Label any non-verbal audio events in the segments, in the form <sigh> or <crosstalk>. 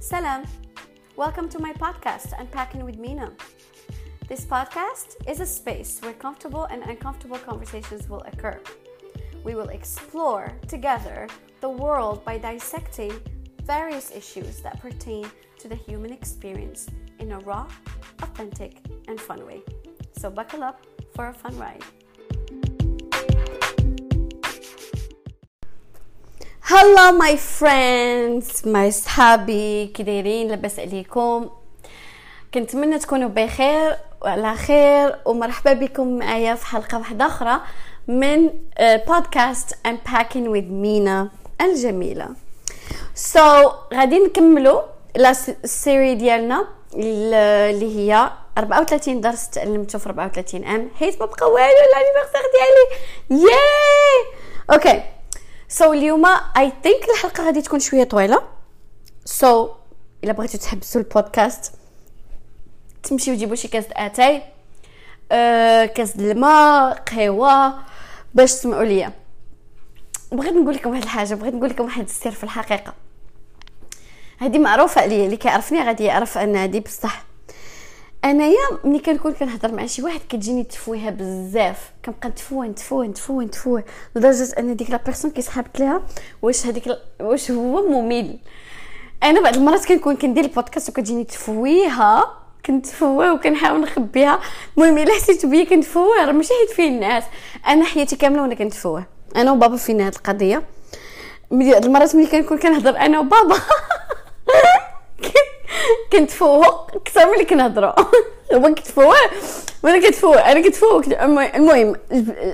Salam. Welcome to my podcast, Unpacking with Mina. This podcast is a space where comfortable and uncomfortable conversations will occur. We will explore together the world by dissecting various issues that pertain to the human experience in a raw, authentic, and fun way. So, buckle up for a fun ride. Hello my friends my صحابي كي دايرين لاباس عليكم كنتمنى تكونوا بخير وعلى خير ومرحبا بكم معايا في حلقة واحدة أخرى من بودكاست Unpacking with مينا الجميلة. so so, غادي نكملوا la série ديالنا اللي هي 34 درس تعلمته في 34 عام حيت ما بقى والو l'anniversaire ديالي. yay okay so اليوم I think الحلقة غادي تكون شوية طويلة. so, إلا بغيتو تحبسوا البودكاست تمشيو تجيبوا شي كاس آتاي أه كاس الماء قهوة باش تسمعوا ليا. بغيت نقول لكم واحد الحاجة بغيت نقول لكم واحد السر في الحقيقة. هذه معروفة عليا اللي كيعرفني غادي يعرف أن هذه بصح انايا ملي كنكون كنهضر مع شي واحد كتجيني تفويها بزاف. كنبقى نتفوه نتفوه نتفوه نتفوه لدرجة أن ديك لا بيرسون كيسحبت ليها واش هذيك واش هو ممل. أنا بعض المرات كنكون كندير البودكاست وكتجيني تفويها كنتفوه وكنحاول نخبيها. المهم إلا حسيت بيا كنتفوه راه ماشي حيت فيه الناس. أنا حياتي كاملة وأنا كنتفوه. أنا وبابا فينا هاد القضية. ملي المرات ملي كنكون كنهضر أنا وبابا <laughs> كنتفوه أكثر من اللي هو <laughs> كتفوه وأنا كتفوه أنا كتفوه المهم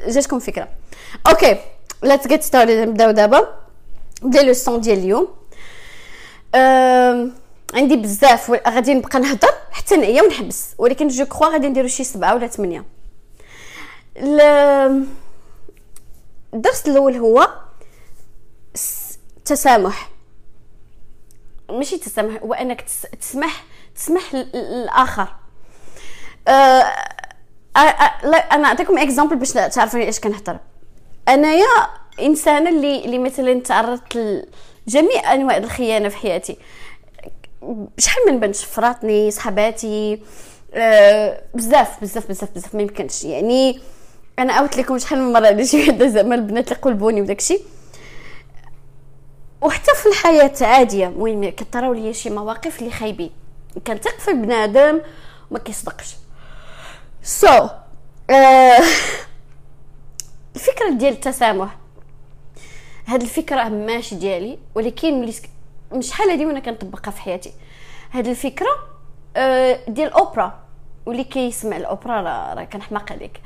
جاتكم فكرة. okay let's get started نبداو دابا. بدا les leçons ديال اليوم. عندي بزاف غادي نبقى نهضر حتى نعيا ونحبس ولكن je crois غادي نديرو شي سبعة ولا ثمانية. الدرس الأول هو التسامح ماشي تسامح هو انك تسمح تسمح للآخر. أه أنا نعطيكم اكزامبل باش تعرفوني إيش كنهضر أنايا إنسانة اللي اللي مثلا تعرضت لجميع أنواع الخيانة في حياتي. شحال من بنت شفراتني صحباتي أه بزاف بزاف بزاف بزاف ما يمكنش. يعني أنا عاودت لكم شحال من مرة على شي وحده زعما البنات اللي قلبوني وداكشي وحتى في الحياة عادية المهم كطراو ليا شي مواقف اللي خايبين. كنثق في بنادم وما كيصدقش. so, uh, <laughs> الفكرة ديال التسامح. هاد الفكرة ماشي ديالي ولكن ملي من شحال هادي وأنا كنطبقها في حياتي. هاد الفكرة uh, ديال أوبرا. واللي كيسمع الأوبرا راه كنحماق عليك.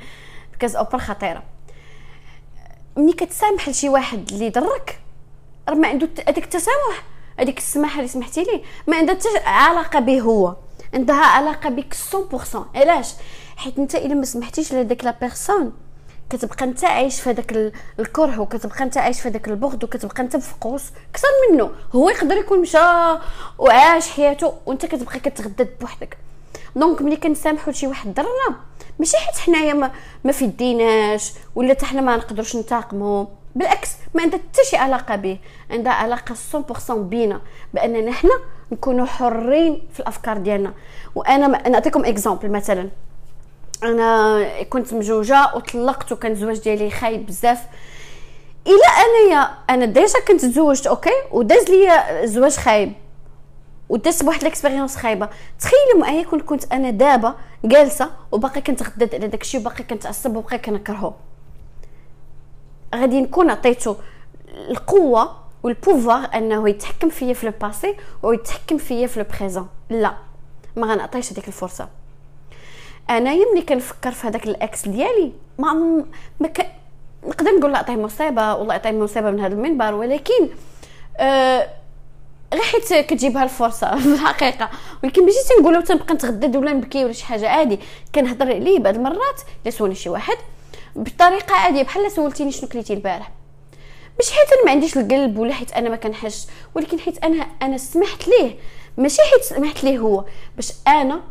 بكاز أوبرا خطيرة. ملي كتسامح لشي واحد اللي ضرك راه ما عنده هذاك التسامح هذيك السماحه اللي سمحتي لي ما عندها علاقة به هو. عندها علاقة بك 100% علاش؟ حيت انت إلا ما سمحتيش لهذاك لا بيرسون كتبقى انت عايش في هذاك الكره وكتبقى انت عايش في هذاك البغض وكتبقى انت مفقوس أكثر منه. هو يقدر يكون مشى وعاش حياته وانت كتبقى كتغدد بوحدك. donc ملي كنسامحوا شي واحد ضرنا ماشي حيت حنايا ما, ما في ديناش ولا حتى حنا ما نقدروش ننتقموا بالعكس ما عندها حتى شي علاقة به. عندها علاقة 100% بينا باننا حنا نكونوا حرين في الأفكار ديالنا. وأنا نعطيكم exemple مثلا أنا كنت مجوجة وطلقت وكان الزواج ديالي خايب بزاف. إلا أنايا أنا déjà كنت تزوجت okay؟ وداز ليا زواج خايب. ودازت بواحد ال expérience خايبة. تخيلوا معايا كنت كنت أنا دابا جالسة وباقي كنتغدد على داكشي وباقي كنتعصب وباقي كنكرهو. غادي نكون عطيتو القوة وال pouvoir أنه يتحكم فيا في ال passé ويتحكم فيا في ال présent لا ما غنعطيش هذيك الفرصة. انايا ملي كنفكر في هذاك ال ex ديالي. ما ما ك... نقدر نقول لا عطيه مصيبة والله عطيه مصيبة من هذا المنبر ولكن آه غير حيت كتجيبها الفرصة <laughs> في الحقيقة. ولكن ماشي تنقولوا تنبقى نتغدد ولا نبكي ولا شي حاجة عادي. كنهضر عليه بعض المرات. الا سولني شي واحد. بطريقة عاديه بحال سولتيني شنو كليتي البارح؟ مش حيت أنا ما عنديش القلب ولا حيت أنا ما كنحش ولكن حيت أنا أنا سمحت ليه. ماشي حيت سمحت ليه هو باش أنا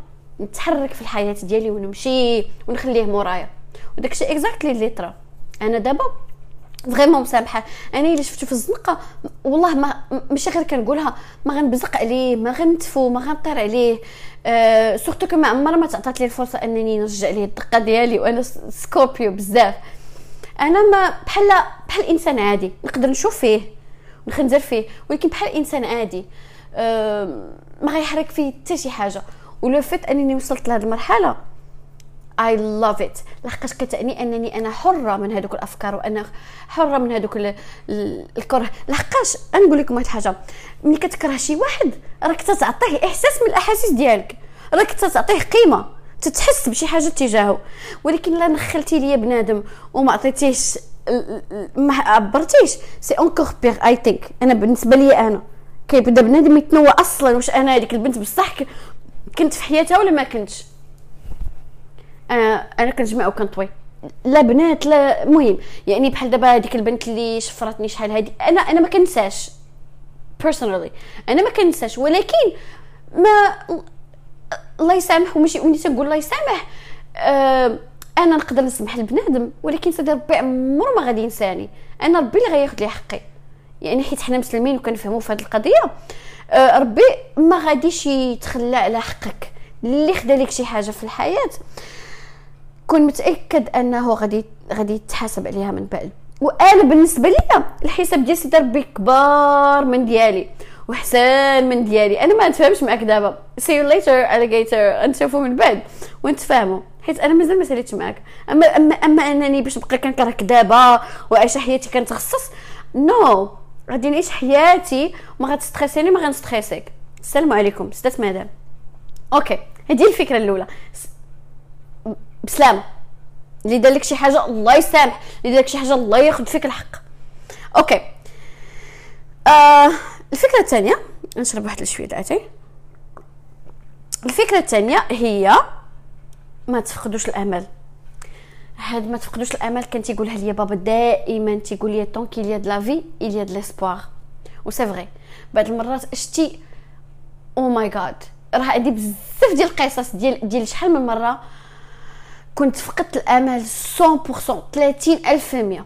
نتحرك في الحياة ديالي ونمشي ونخليه مورايا. وداكشي exactly اللي طرا. أنا دابا vraiment مسامحة. أنا اللي شفتو في الزنقة والله ما ماشي غير كنقولها ما غنبزق عليه ما غنتفو ما غنطير عليه. أه surtout كما عمر ما تعطات لي الفرصة أنني نرجع ليه الدقة ديالي وأنا scorpio بزاف. أنا ما بحال بحال إنسان عادي نقدر نشوف فيه ونخنزر فيه ولكن بحال إنسان عادي أه ما غيحرك فيه حتى شي حاجة. و le fait أنني وصلت لهذه المرحلة I love it لحقاش كتعني أنني أنا حرة من هذوك الأفكار وأنا حرة من هذوك الكره. لحقاش نقول لكم واحد الحاجة ملي كتكره شي واحد راك تعطيه إحساس من الأحاسيس ديالك. راك تعطيه قيمة. تتحس بشي حاجة تجاهه ولكن لا نخلتي ليا بنادم وما عطيتيش ما عبرتيش c'est encore pire I think أنا بالنسبة لي أنا. كيبدا بنادم يتنوى أصلا. واش أنا هذيك البنت بصح كنت في حياتها ولا ما كنتش؟ أنا أنا كنجمع وكنطوي لا بنات لا مهم. يعني بحال دابا هذيك البنت اللي شفرتني شحال هادي أنا أنا ما كنساش. بيرسونالي أنا ما كنساش. ولكن ما الله يسامح وماشي وني تنقول الله يسامح آه أنا نقدر نسمح لبنادم. ولكن سيدي ربي عمره ما غادي ينساني. أنا ربي اللي غياخذ لي حقي. يعني حيت حنا مسلمين وكنفهموا في هذه القضية آه ربي ما غاديش يتخلى على حقك. اللي خدا لك شي حاجة في الحياة كون متأكد أنه غادي غادي يتحاسب عليها من بعد. وأنا بالنسبة لي الحساب ديال سيدي ربي كبار من ديالي وحسان من ديالي. أنا ما نتفاهمش معاك دابا. see you later alligator. نشوفوا من بعد ونتفاهموا حيت أنا مازال ما ساليتش معاك. اما اما أما أنني باش نبقى كنكرهك دابا وعايشة حياتي كنتعصب no. غادي نعيش حياتي وما غتستريسيني ما غنستريسيك. السلام عليكم ستات مدام. okay هذه الفكرة الأولى. بسلامه اللي دار لك شي حاجة الله يسامح. اللي دار لك شي حاجة الله ياخذ فيك الحق. okay. آه الفكرة الثانية نشرب واحد شوية د أتاي الفكرة الثانية هي ما تفقدوش الأمل. هاد ما تفقدوش الأمل كان تيقولها لي بابا دائما تيقول لي tant qu'il y a de la vie il y a de l'espoir. و c'est vrai بعض المرات شتي oh my god راه عندي بزاف ديال القصص ديال ديال شحال من مرة كنت فقدت الأمل 100% 30 ألف مية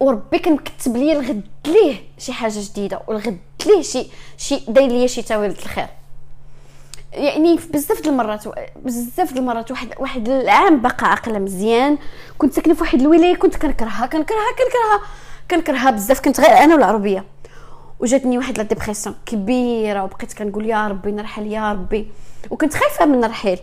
وربي كان مكتب لي الغد ليه شي حاجة جديدة والغد ليه شي شي داير ليا شي تاويل الخير. يعني بزاف د المرات بزاف د المرات واحد واحد العام باقا عاقلة مزيان. كنت ساكنة في واحد الولاية كنت كنكرهها كنكرهها كنكرهها كنكرهها بزاف. كنت غير أنا والعربية. وجاتني واحد la dépression كبيرة وبقيت كنقول يا ربي نرحل يا ربي. وكنت خايفة من الرحيل.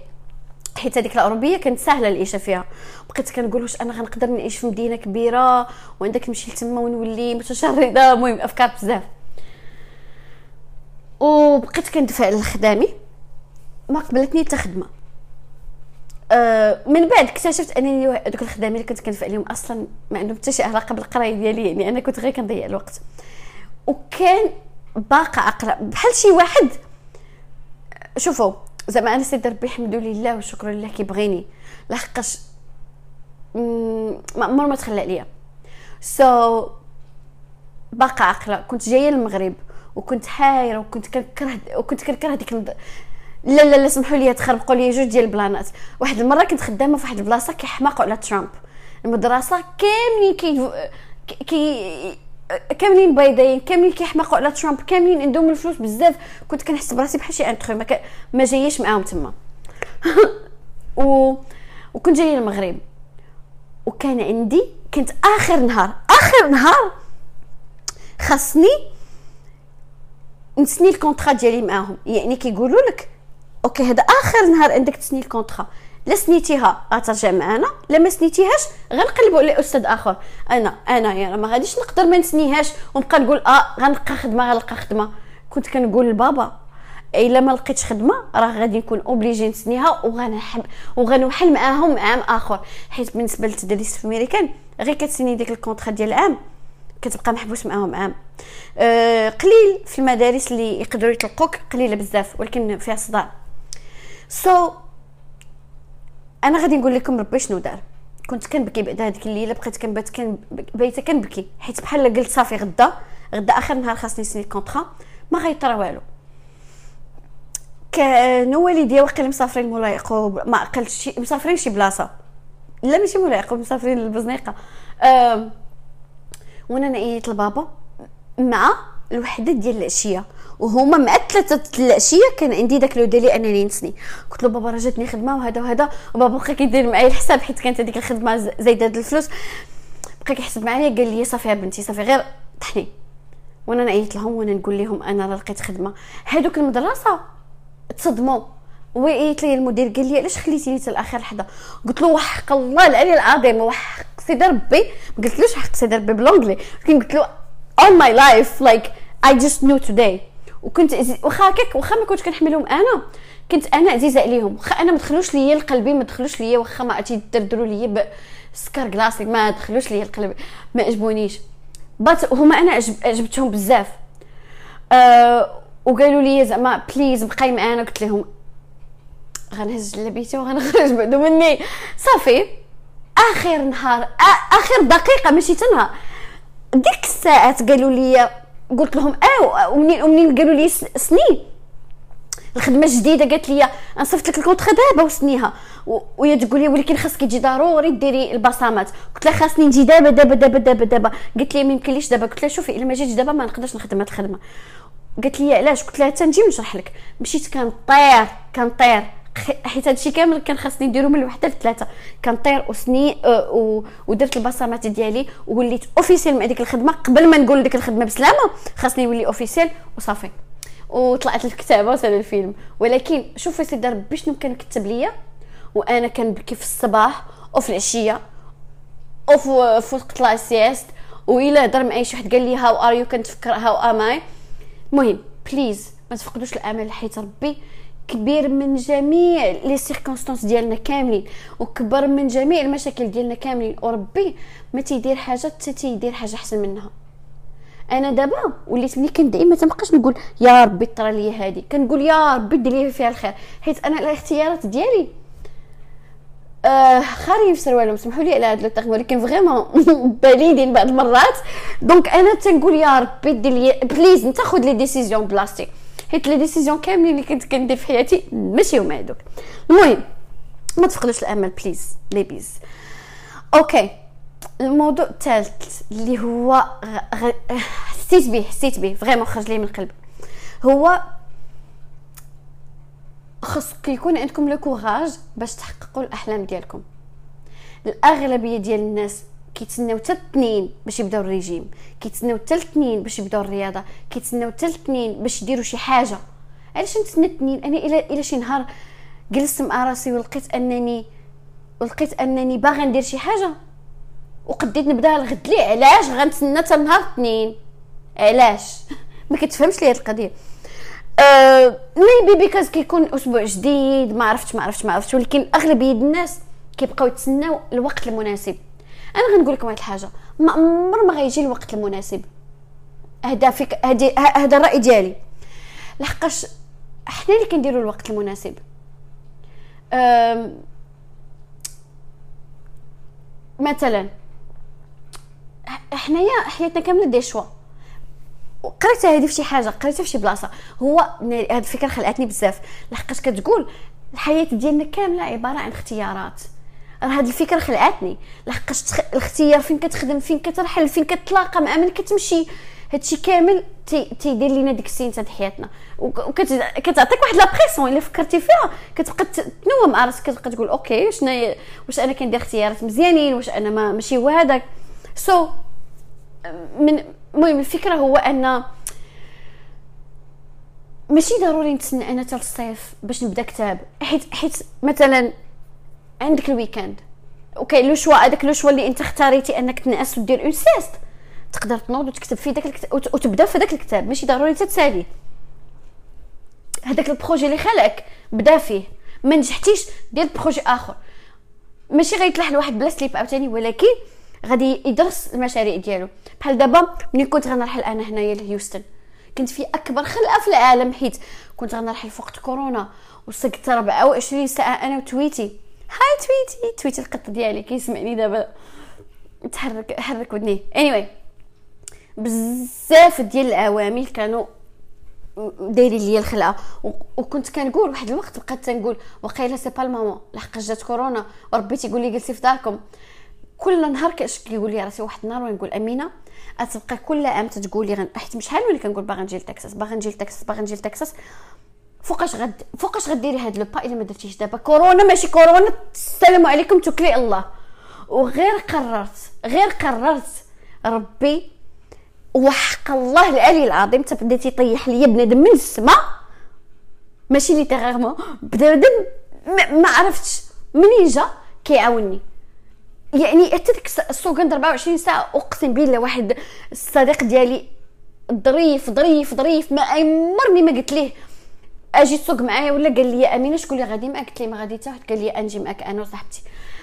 حيت هذيك الولاية كانت سهلة العيشة فيها. بقيت كنقول واش أنا غنقدر نعيش في مدينة كبيرة وعندك نمشي لتما ونولي متشردة. <laughs> المهم أفكار بزاف. وبقيت كندفع لخدامي ما قبلتني حتى خدمة. أه من بعد اكتشفت أنني دوك الخدامين اللي كنت كندفع لهم أصلا ما عندهم حتى شي علاقة بالقراية ديالي يعني أنا كنت غير كنضيع الوقت. وكان باقا عقله بحال شي واحد شوفوا زعما أنا سيدي ربي الحمد لله وشكر لله كيبغيني لحقاش ما عمر ما تخلى عليا so, باقا عاقلة. كنت جاية للمغرب وكنت حايرة وكنت كنكره وكنت كنكره ديك لا لا لا سمحوا لي تخربقوا لي جوج ديال البلانات. واحد المرة كنت خدامة في واحد البلاصة كيحماقوا على ترامب. المدرسة كاملين كي كي كاملين بايدين كاملين كيحماقوا على ترامب كاملين عندهم الفلوس بزاف. كنت كنحس براسي بحال شي intrus ما, ما جايش معاهم تما. <laughs> و... وكنت جاية للمغرب. وكان عندي كنت آخر نهار آخر نهار خاصني نسني الكونطرا ديالي معاهم. يعني كيقولوا لك أوكي هذا آخر نهار عندك تسني الكونطرا لا سنيتيها غترجع معنا لا ما سنيتيهاش غنقلبوا لأستاذ آخر. أنا أنا يعني ما غاديش نقدر ما نسنيهاش ونبقى نقول آه غنلقى خدمة غنلقى خدمة. كنت كنقول لبابا إلا ما لقيتش خدمة راه غادي نكون obligée نسنيها وغنحبس وغنوحل معاهم عام آخر. حيت بالنسبة للتدريس في امريكان غير كتسني ديك ال contrat ديال العام كتبقى محبوس معاهم عام. آه قليل في المدارس اللي يقدروا يطلقوك قليلة بزاف ولكن فيها صداع. so, أنا غادي نقول لكم ربي شنو دار. كنت كنبكي بعد هذيك الليلة بقيت كنبات كن بيته كنبكي. حيت بحال قلت صافي غدا غدا آخر نهار خاصني نسني الكونطرا ما غيطرا والو. كانوا والديا واقيلا مسافرين مولا يعقوب ما عقلتش مسافرين شي بلاصة. لا ماشي مولا يعقوب مسافرين للبزنيقة. وأنا نعيط لبابا مع الوحدة ديال العشية. وهما مع ثلاثة العشيه كان عندي داك لو ديلي أنني نسني. قلت له بابا راه جاتني خدمة وهذا وهذا. وبابا بقى كيدير معايا الحساب حيت كانت هذيك الخدمة زايدة هاد الفلوس. بقى كيحسب معايا قال لي صافي يا بنتي صافي غير طحني. وأنا نعيط لهم وأنا نقول لهم أنا راه لقيت خدمة. هادوك المدرسة تصدموا وقيت لي المدير قال لي علاش خليتيني حتى لاخر لحظه قلت له وحق الله العلي العظيم وحق سيدي ربي. ما قلتلوش حق سيدي ربي بالونجلي ولكن قلت له all my life like I just knew today. وكنت واخا هكاك واخا ما كنتش كنحملهم أنا كنت أنا عزيزة عليهم. واخا أنا ما دخلوش ليا لقلبي ما دخلوش ليا واخا ما عرفتي يدردروا ليا بسكر كلاصي ما دخلوش ليا القلب ما عجبونيش بات هما أنا عجب عجبتهم بزاف. أه وقالوا لي زعما بليز بقاي معانا. قلت لهم غنهز لبيتي وغنخرج بعدو مني. صافي. آخر نهار آخر دقيقة ماشي تنهار ديك الساعات قالوا لي قلت لهم آه ومنين ومنين قالوا لي سني الخدمة الجديدة قالت لي نصيفط لك ال contrat دابا وسنيها. وهي تقول لي ولكن خاصك تجي ضروري ديري البصمات. قلت لها خاصني نجي دابا دابا دابا دابا دابا. قالت لي ما يمكنليش دابا. قلت لها شوفي إلا ما جيتش دابا ما نقدرش نخدم هاد الخدمة. قالت لي علاش؟ قلت لها تنجي نشرح لك. مشيت كنطير كنطير حيت هادشي كامل كان خاصني نديرو من الوحدة لثلاثه كنطير وسني أه ودرت البصمات ديالي ووليت official مع ديك الخدمة. قبل ما نقول ديك الخدمة بسلامة خاصني نولي official وصافي. وطلعت الكتابة وسالا الفيلم. ولكن شوفي سيدي ربي شنو كان كتب ليا؟ وأنا كنبكي في الصباح وفي العشية وفي في وقت la sieste وإلا هضر معايا شي واحد قال لي how are you كنتفكر how am I المهم please ما تفقدوش الأمل حيت ربي كبير من جميع les circonstances ديالنا كاملين وكبر من جميع المشاكل ديالنا كاملين وربي ما تيدير حاجة حتى تيدير حاجة أحسن منها. أنا دابا وليت ملي كنت دائما تنبقاش نقول يا ربي طرا لي هادي كنقول يا ربي دير لي فيها الخير حيت أنا الاختيارات ديالي آه خارين في سروالهم سمحوا لي على هذا ال terme ولكن vraiment <laughs> باليدين بعض المرات. donc أنا تنقول يا ربي دير لي please انت خذ les décisions بلاصتي. حيت les décisions كاملين اللي كنت كندير في حياتي ماشي هما هذوك المهم ما تفقدوش الامل please babies okay الموضوع الثالث اللي هو غ... حسيت به حسيت به vraiment خرج لي من القلب هو خصك يكون عندكم le courage باش تحققوا الأحلام ديالكم. الأغلبية ديال الناس كيتسناو حتى الاثنين باش يبداو الريجيم كيتسناو حتى الاثنين باش يبداو الرياضة كيتسناو حتى الاثنين باش يديروا شي حاجة. علاش نتسنى الاثنين أنا إلى إلى شي نهار جلست مع راسي ولقيت انني ولقيت أنني باغا ندير شي حاجة وقديت نبدا الغد. لي علاش؟ غنتسنى حتى نهار الاثنين علاش؟ ما كتفهمش لي هاد القضية. أه maybe because كيكون أسبوع جديد ما عرفتش ما عرفتش ما عرفتش ولكن أغلبية الناس كيبقاو يتسناو الوقت المناسب. أنا غنقول لكم واحد الحاجة. ما عمر ما غيجي الوقت المناسب. هذا فيك هذا هذا الرأي ديالي. لحقاش حنا اللي كنديروا الوقت المناسب. مثلا حنايا حياتنا كاملة دي شوا. قريتها هذه في شي حاجة قريتها في شي بلاصة. هو هذه الفكرة خلعتني بزاف. لحقاش كتقول الحياة ديالنا كاملة عبارة عن اختيارات. راه هذه الفكرة خلعتني. لحقاش. الاختيار فين كتخدم فين كترحل فين كتلاقى مع من كتمشي. هادشي كامل تي... تيدير لينا ديك ال scène تاع حياتنا وكتعطيك واحد la pression إلا فكرتي فيها كتبقى تنوم مع راسك. كتبقى تقول okay شنو واش أنا كندير اختيارات مزيانين واش أنا ما ماشي هو هذاك. so, من المهم الفكرة هو أن ماشي ضروري نتسنى أنا حتى الصيف باش نبدأ كتاب. حيت حيت مثلا عندك ال weekend. okay le choix هذاك le choix اللي أنت اختاريتي أنك تنعس ودير une sieste تقدر تنوض وتكتب في داك الكتاب وتبدأ في داك الكتاب ماشي ضروري تتسالي. هذاك ال projet اللي خلقك بدا فيه. ما نجحتيش دير projet آخر. ماشي غيتلاح لواحد بلا سليب عاوتاني ولكن غادي يدرس المشاريع ديالو. بحال دابا ملي كنت غنرحل أنا هنايا لهيوستن كنت في أكبر خلقة في العالم حيت كنت غنرحل في وقت كورونا وسقت 24 ساعة أنا وتويتي. hi تويتي. تويتي القط ديالي كيسمعني دابا. تحرك حرك ودنيه anyway بزاف ديال العوامل كانوا دايرين ليا الخلعة. وكنت كنقول واحد الوقت بقيت تنقول وقيله c'est pas le moment لحق جات كورونا. وربي تيقول لي جلسي في داركم. كل نهار كاش كيقول لي راسي واحد النهار ونقول أمينة تبقى كل عام تقولي غن... حيت شحال ملي كنقول باغا نجي لتكساس باغا نجي لتكساس باغا نجي لتكساس. فوقاش غد فوقاش غديري هاد le pas إلا ما درتيش دابا؟ كورونا ماشي كورونا السلام عليكم توكلي الله. وغير قررت غير قررت ربي وحق الله العلي العظيم تبدا تيطيح ليا بنادم من السماء ماشي لي تيغيغمون بنادم ما عرفتش منين جا كيعاونني. يعني حتى ديك السوق 24 ساعة أقسم بالله واحد الصديق ديالي ظريف ظريف ظريف ما عمرني ما قلت ليه. أجي تسوق معايا ولا قال لي أمينة شكون اللي غادي معاك؟ قلت لي ما غادي حتى قال لي أنجي معاك أنا وصاحبتي.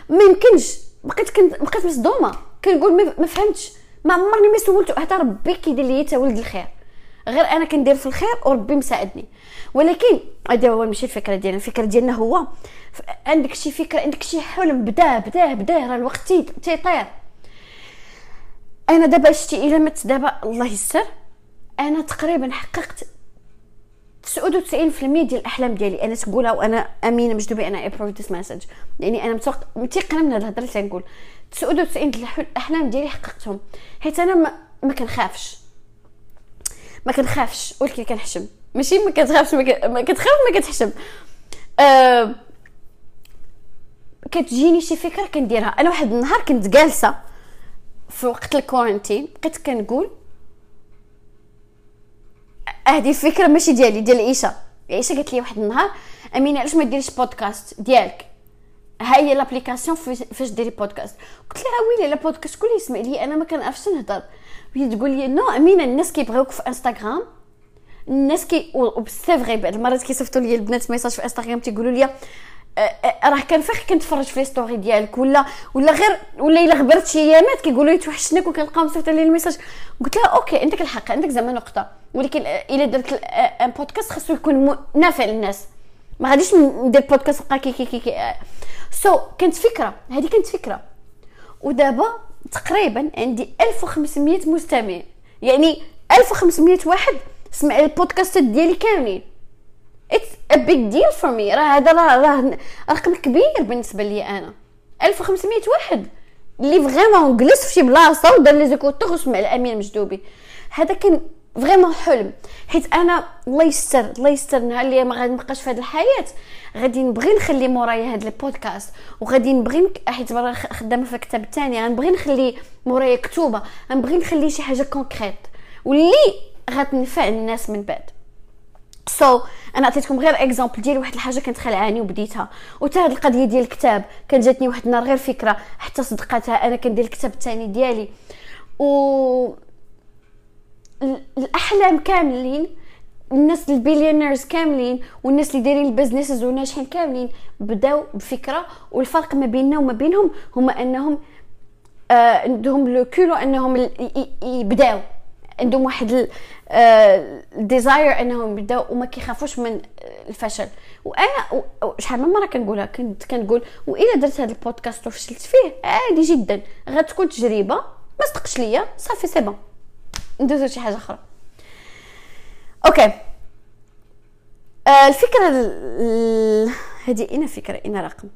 ما يمكنش. بقيت كنت بقيت مصدومة. كنقول ما فهمتش. ما عمرني ما سولته حتى ربي كيدير لي تا ولد الخير. غير أنا كندير في الخير وربي مساعدني. ولكن هذا هو ماشي الفكرة ديالنا. الفكرة ديالنا هو عندك شي فكرة عندك شي حلم. بداه بداه بداه راه الوقت تيطير. أنا دابا شتي إلا مت دابا الله يسر. أنا تقريبا حققت 99% ديال الأحلام ديالي. أنا تقولها وأنا أمينة مجدوبه أنا approve this message يعني أنا متيقنه من هاد الهضرة اللي تنقول. 99 ديال الأحلام ديالي حققتهم. حيت أنا ما, ما كنخافش. ما كنخافش ولكن كنحشم. ماشي ما كتخافش ما كتخاف ما كتحشم. كتجيني شي فكرة كنديرها. أنا واحد النهار كنت جالسة في وقت الكورنتين بقيت كنقول هذه الفكرة ماشي ديالي ديال عيشة. عيشة قالت لي واحد النهار أمينة علاش ما ديريش بودكاست ديالك؟ ها هي l'application فاش ديري بودكاست قلت لها ويلي لا بودكاست كل يسمع لي أنا ما كنعرفش نهضر. وهي تقول لي no أمينة الناس كيبغيوك في انستغرام الناس كي c'est vrai بعض المرات كيصيفطوا لي البنات message في انستغرام تيقولوا لي راه كان فيك كنتفرج في story ديالك ولا ولا غير ولا إلا غبرت شي ايامات كيقولوا لي توحشناك وكنلقاو مصيفط لي ال message. قلت لها okay عندك الحق عندك زعما نقطة. ولكن إلا درت un podcast خاصو يكون نافع للناس. ما غاديش ندير بودكاست بقى كي كي كي, كي. so, كانت فكرة هذه كانت فكرة. ودابا تقريبا عندي 1500 مستمع. يعني 1500 واحد سمع البودكاست ديالي كاملين. big deal for me راه هذا راه رقم كبير بالنسبة لي أنا. 1500 واحد اللي vraiment جلس في شي بلاصة ودار لي les écouteurs وسمع الامين مجدوبي هذا كان vraiment حلم. حيت أنا الله يستر الله يستر نهار اللي ما غادي نبقاش في هذه الحياة. غادي نبغي نخلي مورايا هاد البودكاست وغادي نبغي حيت برا خدامة في الكتاب الثاني غنبغي نخلي مورايا كتوبه غنبغي نخلي شي حاجة concrète واللي غتنفع الناس من بعد. so, أنا عطيتكم غير exemple ديال واحد الحاجة كنت خلعاني وبديتها. وتا هاد القضية ديال الكتاب كان جاتني واحد النهار غير فكرة حتى صدقتها أنا كندير الكتاب الثاني ديالي. و الأحلام كاملين الناس ال billionaires كاملين والناس اللي دايرين ال businesses وناجحين كاملين بداو بفكرة. والفرق ما بيننا وما بينهم هما أنهم آه عندهم le culot انهم يبداو عندهم واحد ال desire آه إنهم يبداو وما كيخافوش من الفشل. وأنا شحال من مرة كنقولها كنت كنقول وإلا درت هذا البودكاست وفشلت فيه عادي جدا. غتكون تجربة ما صدقش ليا صافي c'est bon ندوزو شي حاجة أخرى. okay. آه الفكرة هذه اين فكرة اين رقم.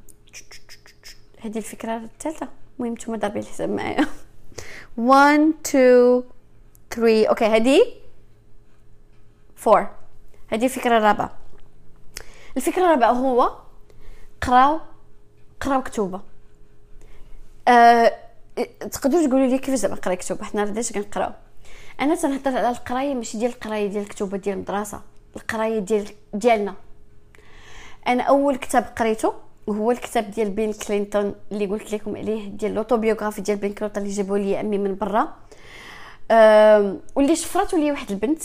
هذه الفكرة الثالثة. المهم نتوما ضربي الحساب معايا. <laughs> 1 2 3 okay هذه 4 هذه الفكرة الرابعة. الفكرة الرابعة هو قراو قراو كتوبة. أه تقدروا تقولوا لي كيفاش زعما قراي كتوبة؟ حنا علاش كنقراو. أنا تنهضر على القراية ماشي ديال القراية ديال الكتوبة ديال المدرسة. القراية ديال ديالنا. أنا أول كتاب قريته هو الكتاب ديال بيل كلينتون اللي قلت لكم عليه ديال l'autobiographie ديال بيل كلينتون اللي جابوا لي أمي من برا. واللي شفراتو لي واحد البنت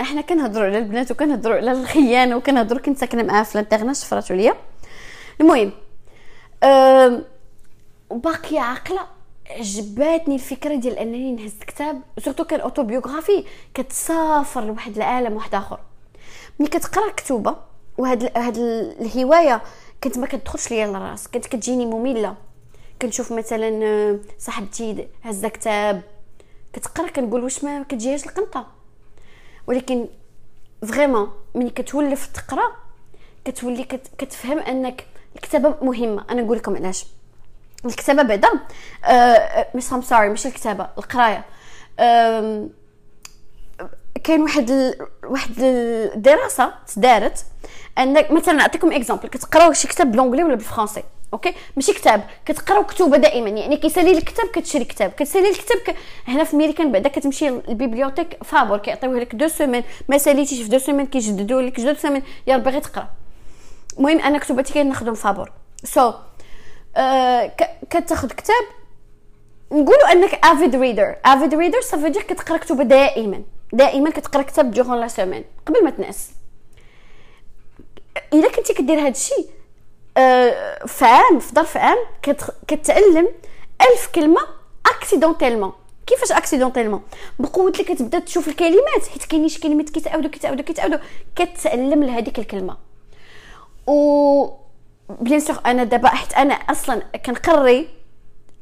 إحنا كنهضروا على البنات وكنهضروا على الخيانه وكنهضروا كنت ساكنة معاها في ال internat شفراتو ليا المهم باقيه عاقلة عجباتني الفكرة ديال أنني نهز كتاب surtout كان autobiographie كتسافر لواحد العالم واحد آخر. ملي كتقرا كتوبه وهاد هاد الهواية كنت ما كتدخلش ليا للراس كنت كتجيني مملة. كنشوف مثلا صاحبتي هزة كتاب كتقرا كنقول واش ما كتجيهاش القنطة. ولكن vraiment ملي كتولف تقرا كتولي كت... كتفهم أنك الكتابة مهمة. أنا نقول لكم علاش. الكتابة بعدا آه مش sorry مش الكتابة القراية. آه كاين واحد ال... واحد الدراسه تدارت أنك مثلا نعطيكم exemple كتقراو شي كتاب ب l'anglais ولا بالفرنسي. okay؟ ماشي كتاب. كتقراو كتوبه دائما. يعني كيسالي الكتاب كتشري كتاب. كتسالي الكتاب ك... هنا في ميريكان بعدا كتمشي لل bibliothèque فابور كيعطيوه لك deux semaines. ما ساليتيش في deux semaines كيجددوا لك deux semaines. يا باغي تقرأ. المهم أنا كتبتي كناخذهم فابور. so, آه كتاخذ كتاب. نقولوا أنك avid reader avid reader صافي دير كتقرأ كتب دائما. دائما كتقرأ كتاب durant la semaine قبل ما تنعس. إلا كنتي كدير هذا الشيء في عام في ظرف عام كتعلم ألف كلمة accidentellement كيفاش accidentellement بقوة اللي كتبدا تشوف الكلمات حيت كاينين شي كلمات كيتعاودوا كيتعاودوا كيتعاودوا. كتعلم لهذيك الكلمة. و bien sûr أنا دابا حيت أنا أصلا كنقري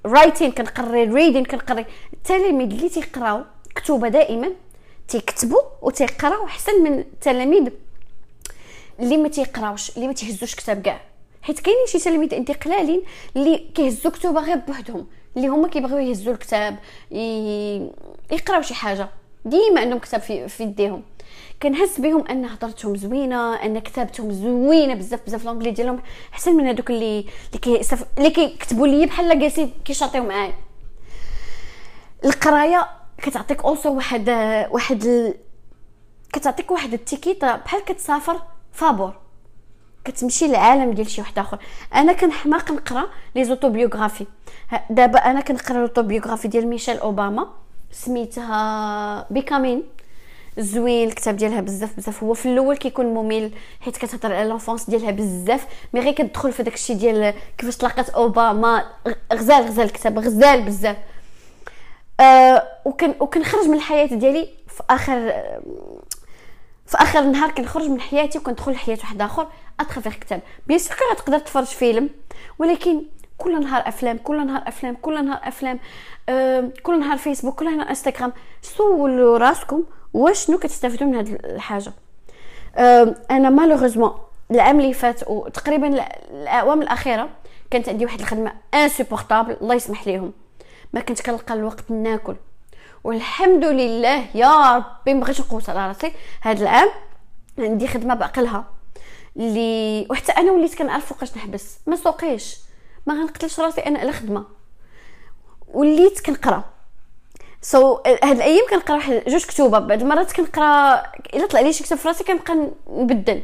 writing كنقري reading كنقري التلاميذ اللي تيقراو كتوبة دائما تيكتبوا وتيقراو أحسن من التلاميذ اللي ما تيقراوش اللي ما تيهزوش كتاب كاع. حيت كاينين شي تلاميذ انت قلالين اللي كيهزوا كتوبه غير بوحدهم اللي هما كيبغيو يهزوا الكتاب يقراو شي حاجة. ديما عندهم كتاب في في يديهم. كنحس بهم أن هضرتهم زوينة أن كتابتهم زوينة بزاف بزاف l'anglais ديالهم أحسن من هذوك اللي اللي اللي كيكتبوا لي بحال جالسين كيشاطيو معايا. القراية كتعطيك also واحد واحد ال... كتعطيك واحد ال ticket بحال كتسافر فابور. كتمشي للعالم ديال شي واحد آخر. أنا كنحماق نقرأ les autobiographies. دابا أنا كنقرأ l'autobiographie ديال ميشيل أوباما. سميتها Becoming زوين الكتاب ديالها بزاف بزاف. هو في الأول كيكون ممل حيت كتهضر على l'enfance ديالها بزاف. mais غير كتدخل في داكشي ديال كيفاش تلاقات أوباما. غزال غزال الكتاب غزال بزاف. آه وكن وكنخرج من الحياة ديالي في آخر في اخر النهار كنخرج من حياتي وكندخل لحياة واحد آخر à travers كتاب. bien sûr غتقدر تفرج فيلم ولكن كل نهار أفلام كل نهار أفلام كل نهار أفلام آه كل نهار فيسبوك كل نهار إنستغرام. سولوا راسكم واش شنو كتستافدوا من هذه الحاجة. آه أنا malheureusement العام اللي فات وتقريبا الاعوام الأخيرة كانت عندي واحد الخدمة insupportable الله يسمح ليهم. ما كنت كنلقى الوقت ناكل. والحمد لله يا ربي ما بغيتش نقوس على راسي هذا العام عندي خدمة بعقلها اللي وحتى أنا وليت كنعرف فوقاش نحبس ما سوقيش ما غنقتلش راسي أنا على خدمة. وليت كنقرأ. so, هاد الأيام كنقرأ واحد جوج كتوبه بعض المرات كنقرأ إلا طلع لي شي كتاب في راسي كنبقى نبدل.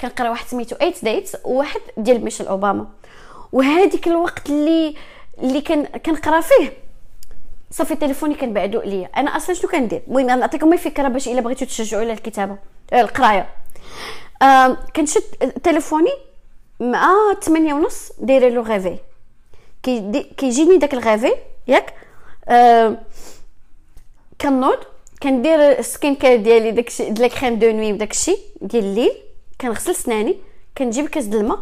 كنقرأ واحد سميتو 8 dates وواحد ديال ميشيل أوباما. وهذيك الوقت اللي اللي كان كنقرأ فيه. صافي تليفوني كان بعدو عليا. أنا أصلا شنو كندير؟ المهم نعطيكم فكرة باش إلا بغيتو تشجعوا على الكتابة. القراية. آه كنشد تليفوني مع 8 ونص دايرة له réveil كيجيني داك ال réveil ياك؟ آه كنوض كندير skin care ديالي داكشي ديال crème de nuit وداكشي ديال الليل. كنغسل سناني كنجيب كاس د الماء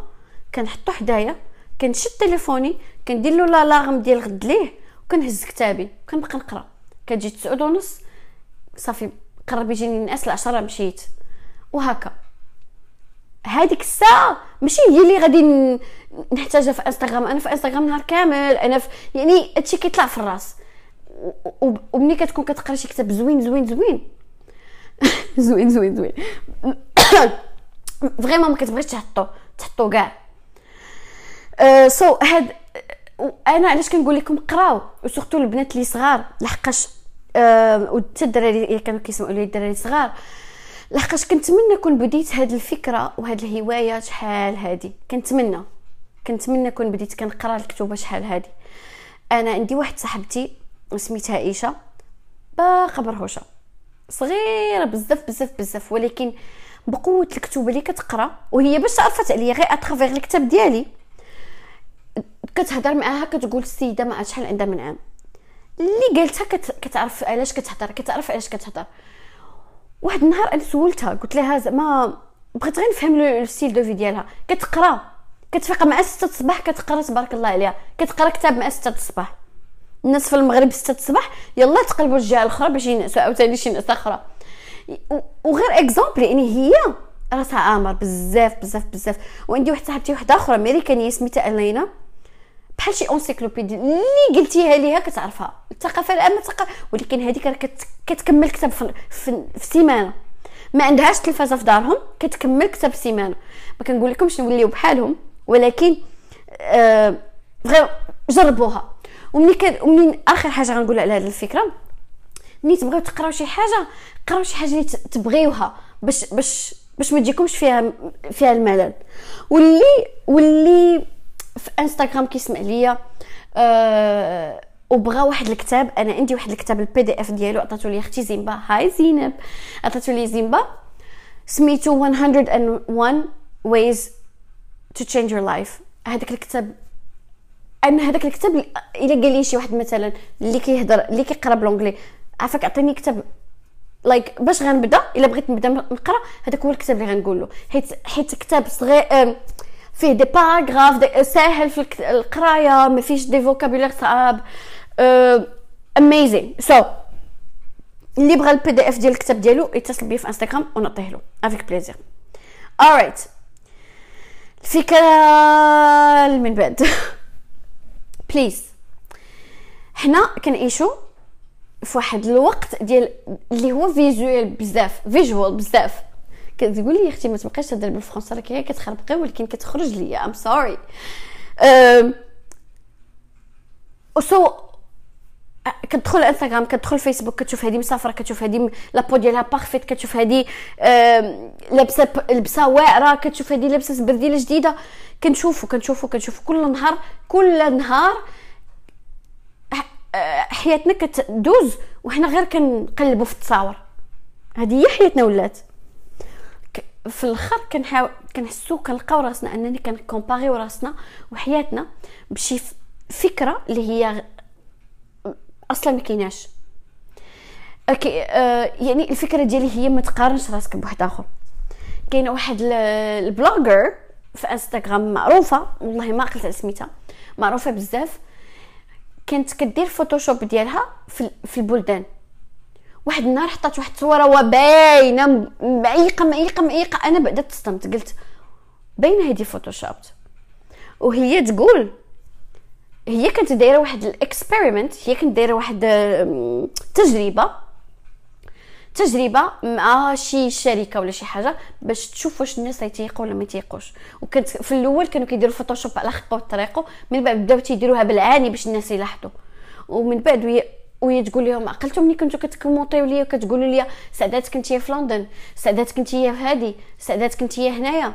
كنحطو حدايا كنشد تليفوني كندير له لاغم ديال غد ليه. وكنهز كتابي كنبقى نقرأ. كتجي تسعود ونص صافي قرب يجيني الناس العشرة مشيت. وهكا. هذيك الساعة ماشي هي اللي غادي نحتاجها في إنستغرام. أنا في إنستغرام نهار كامل أنا في يعني هادشي كيطلع في الراس. ومني كتكون كتقرأ شي كتاب زوين زوين زوين. <laughs> زوين زوين زوين. <coughs> vraiment ما كتبغيش تحطو تحطو كاع. so uh, هاد أنا علاش كنقول لكم قراو؟ و surtout البنات اللي صغار لحقاش أه وحتى الدراري كانوا كيسمعوا لي الدراري صغار لحقاش كنتمنى كون بديت هاد الفكرة وهاد الهواية شحال هادي. كنتمنى كنتمنى كون بديت كنقرا الكتوبه شحال هادي. أنا عندي واحد صاحبتي سميتها عائشه باقا برهوشه صغيرة بزاف بزاف بزاف ولكن بقوة الكتوبه اللي كتقرا وهي باش عرفت عليا غير à travers الكتاب ديالي. كتهضر معاها كتقول السيدة ما شحال عندها من عام. اللي قالتها كت... كتعرف علاش كتهضر كتعرف علاش كتهضر. واحد النهار أنا سولتها قلت لها زعما بغيت غير نفهم ال style de vie ديالها. كتقرأ كتفيق مع 6 الصباح كتقرأ تبارك الله عليها. كتقرأ كتاب مع 6 الصباح. الناس في المغرب 6 الصباح يلا تقلبوا الجهة الأخرى باش ينعسوا عاوتاني شي نأس أخرى. وغير exemple يعني هي راسها عامر بزاف بزاف بزاف. وعندي واحد صاحبتي واحدة أخرى أمريكانية سميتها الينا بحال شي encyclopédie اللي قلتيها ليها كتعرفها. الثقافة العامه ثقافه ولكن هذيك راه كتكمل كتاب في, في, في سيمانة. ما عندهاش تلفازه في دارهم كتكمل كتاب سيمانة. ما كنقول لكمش نوليو بحالهم ولكن آه غير جربوها. ومني كان ومنين آخر حاجة غنقول على هذه الفكرة ملي تبغيو تقراو شي حاجة قراو شي حاجة اللي تبغيوها باش باش باش ما تجيكمش فيها فيها الملل. واللي واللي في انستغرام كيسمع ليا أه وبغى واحد الكتاب أنا عندي واحد الكتاب ال PDF ديالو عطاتو لي أختي زينبا. هاي زينب. عطاتو لي زينبا. سميتو 101 ways to change your life. هذاك الكتاب أنا هذاك الكتاب إلا قال لي شي واحد مثلا اللي كيهضر اللي كيقرأ ب l'anglais عافاك عطيني كتاب like like باش غنبدأ إلا بغيت نبدأ نقرأ هذاك هو الكتاب اللي غنقول له حيت حيت كتاب صغير فيه des paragraphes ساهل في القراية ما فيش des vocabulaires صعاب. amazing so اللي بغى ال PDF ديال الكتاب ديالو يتصل بيا في انستغرام ونعطيه له. avec plaisir alright الفكرة من بعد. <laughs> please حنا كنعيشو في واحد الوقت ديال اللي هو visual بزاف visual بزاف. كتقول لي أختي ما تبقاش تهضر بالفرنسا راك غير كتخربقي ولكن كتخرج ليا. I'm sorry so كتدخل انستغرام كتدخل فيسبوك كتشوف هذه مسافرة كتشوف هذه la peau ديالها parfaite كتشوف هذه لابسة لبسه واعرة كتشوف هذه لابسة برديله جديدة. كنشوفو كنشوفو كنشوفو كل نهار كل نهار حياتنا كتدوز وحنا غير كنقلبوا في التصاور. هذه هي حياتنا ولات. في الآخر كنحاول كنحسو كنلقاو راسنا أنني كنكومباريو راسنا وحياتنا بشي فكرة اللي هي أصلا ما كايناش. okay آه يعني الفكرة ديالي هي ما تقارنش راسك بواحد آخر. كاين واحد ال blogger في إنستغرام معروفة والله ما قلت سميتها معروفة بزاف. كانت كدير فوتوشوب ديالها في البلدان. واحد النهار حطات واحد الصورة وباينة معيقة معيقة معيقة. أنا بدأت تصدمت قلت باينة هذه فوتوشوب وهي تقول هي كانت دايرة واحد ال experiment هي كانت دايرة واحد تجربة. تجربة مع شي شركة ولا شي حاجة باش تشوف واش الناس يتيقوا ولا ما يتيقوش وكانت في الأول كانوا كيديروا فوتوشوب على خطه الطريقة من بعد بداو تيديروها بالعاني باش الناس يلاحظوا. ومن بعد وهي تقول لهم عقلتوا ملي كنتو كتكومونطيو ليا وكتقولوا لي سعدات كنتي في لندن سعدات كنتي في هادي سعدات كنتي هنايا.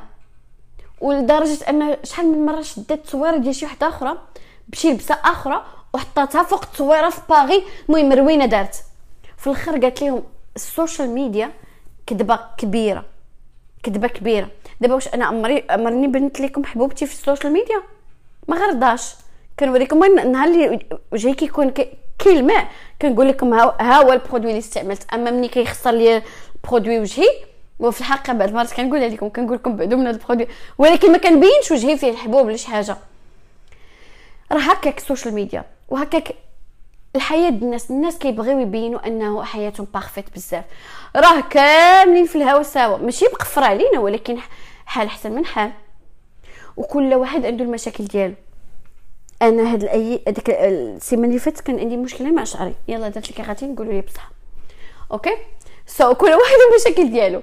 ولدرجة أن شحال من مرة شدات تصويره ديال شي وحدة أخرى بشي لبسة أخرى وحطاتها فوق التصويره في باريس المهم روينه دارت. في الآخر قالت لهم ال social media كذبه كبيرة كذبه كبيرة. دابا واش أنا عمري عمرني بنت لكم حبوبتي في ال social media؟ ما غرداش كنوريكم النهار اللي وجهي كيكون كيلمع كنقول لكم ها هو ال produit اللي استعملت. أما ملي كيخسر لي produit وجهي وفي الحقيقة بعد المرات كنقولها لكم كنقول لكم بعدو من هذا ال produit ولكن ما كنبينش وجهي فيه الحبوب ولا شي حاجة. راه هكاك ال social media وهكاك الحياة الناس الناس كيبغيو يبينوا أنه حياتهم parfaite بزاف. راه كاملين في الهوا سوا. ماشي مقفر علينا ولكن حال أحسن من حال. وكل واحد عنده المشاكل ديالو. أنا هاد الاي هذيك السيمانة اللي فاتت كان عندي مشكلة مع شعري. يلا درت لك غاتي نقولوا لي بصح. okay؟ so كل واحد المشاكل ديالو.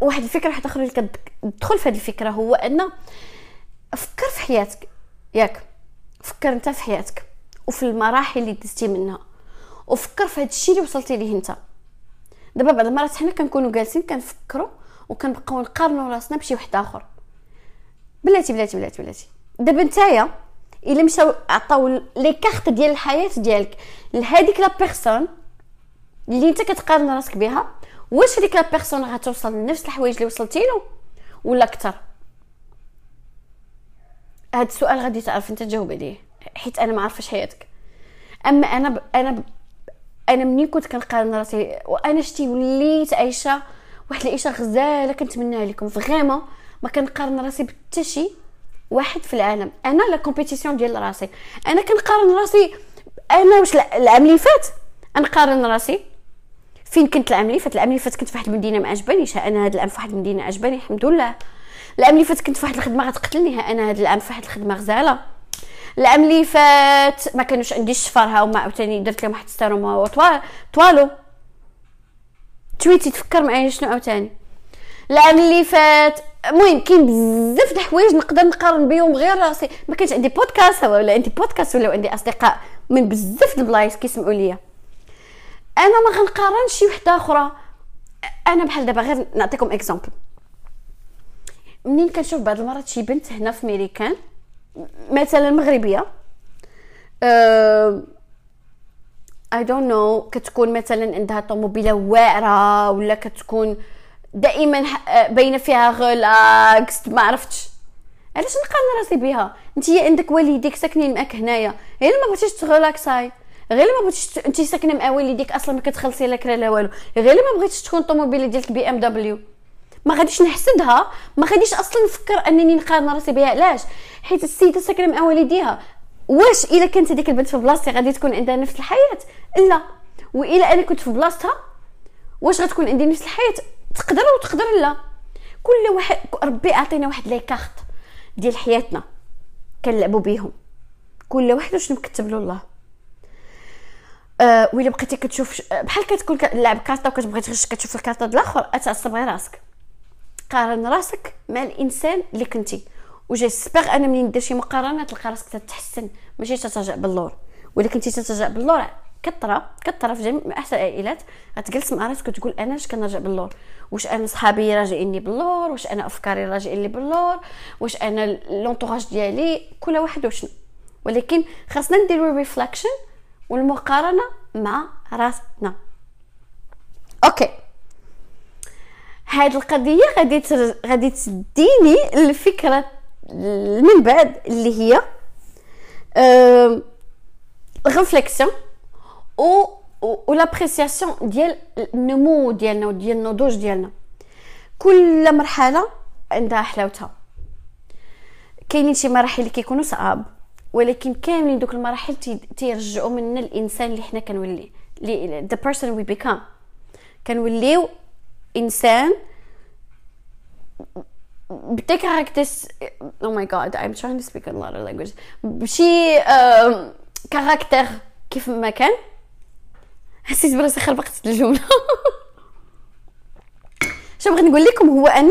واحد الفكرة واحدة أخرى اللي كتدخل في هذه الفكرة هو أن فكر في حياتك. ياك. فكر أنت في حياتك وفي المراحل اللي دزتي منها. وفكر في هذا الشيء اللي وصلتي ليه أنت. دابا بعض المرات حنا كنكونوا جالسين كنفكروا وكنبقاو نقارنوا راسنا بشي واحد آخر. بلاتي بلاتي بلاتي بلاتي. دابا نتايا إلا مشاو عطاو les cartes ديال الحياة ديالك لهاديك la personne اللي انت كتقارن راسك بها واش هذيك la personne غتوصل لنفس الحوايج اللي وصلتي له ولا أكثر هاد السؤال غادي تعرف انت تجاوب عليه حيت أنا ما عارفاش حياتك. أما أنا ب... أنا ب... أنا منين كنت كنقارن راسي؟ وأنا شتي وليت عايشة واحد العيشة غزالة كنتمناها لكم vraiment ما كنقارن راسي بحتى شي واحد في العالم. أنا la compétition ديال راسي. أنا كنقارن راسي أنا واش العام اللي فات. نقارن راسي. فين كنت العام اللي فات؟ العام اللي فات كنت في واحد المدينة ما عجبانيش. أنا هذا العام في واحد المدينة عجباني الحمد لله. العام اللي فات كنت في واحد الخدمة غتقتلني. أنا هذا العام في واحد الخدمة غزالة. العام اللي فات ما كانوش عندي الشفر وما عاوتاني درت لهم واحد السيروم طوالو. تويتي تفكر معايا شنو عاوتاني. العام اللي فات المهم كاين بزاف د الحوايج نقدر نقارن بهم غير راسي. ما كانش عندي بودكاست ولا عندي بودكاست ولا عندي أصدقاء من بزاف د البلايص كيسمعوا ليا. أنا ما غنقارنش شي وحدة أخرى. أنا بحال دابا غير نعطيكم exemple منين كنشوف بعض المرات شي بنت هنا في ميريكان مثلا مغربية I don't know كتكون مثلا عندها طوموبيلة واعرة ولا كتكون دائما باينه فيها relax ما عرفتش. علاش نقارن راسي بها؟ أنت عندك والديك ساكنين معاك هنايا. غير ما بغيتيش تغلاكساي غير ما بغيتيش أنت ساكنة مع والديك أصلا ما كتخلصي لا لا والو. غير ما بغيتيش تكون طوموبيله ديالك BMW. ما غاديش نحسدها. ما غاديش أصلا نفكر أنني نقارن راسي بها. علاش؟ حيت السيدة ساكنة مع والديها. واش إلا كانت هذيك البنت في بلاصتي غادي تكون عندها نفس الحياة؟ لا. وإلا أنا كنت في بلاصتها واش غتكون عندي نفس الحياة؟ تقدر وتقدر لا. كل واحد ربي عطينا واحد les cartes ديال حياتنا كنلعبوا بيهم. كل واحد شنو مكتب له الله. أه وإلا بقيتي كتشوف بحال كتكون لعب كارطه وكتبغي تغش كتشوف الكارطه د الآخر أتعصب غير راسك. قارن راسك مع الإنسان اللي كنتي. و j'espère أنا منين دير شي مقارنة تلقى راسك تتحسن ماشي تتراجع باللور. ولا كنتي تتراجع باللور كثره كثره في جميع احسن العائلات غتجلس مع راسك وتقول أنا اش كنرجع باللور؟ واش أنا صحابي راجعيني باللور؟ واش أنا أفكاري راجعين لي باللور؟ واش أنا l'entourage ديالي؟ كل واحد وشنو؟ ولكن خاصنا نديرو reflection والمقارنة مع راسنا. okay. هاد القضية غادي غادي تديني الفكرة من بعد اللي هي réflexion و و l'appréciation ديال النمو ديالنا وديال النضوج ديالنا كل مرحله عندها حلاوتها كاينين شي مراحل اللي كيكونوا صعاب ولكن كاملين دوك المراحل تيرجعوا منا الانسان اللي حنا كنولي the person we become. كنوليو انسان بتي characters oh my God I'm trying to speak a lot of language بشي character كيف ما كان حسيت براسي خربقت الجملة. <laughs> شنو بغيت نقول لكم هو أن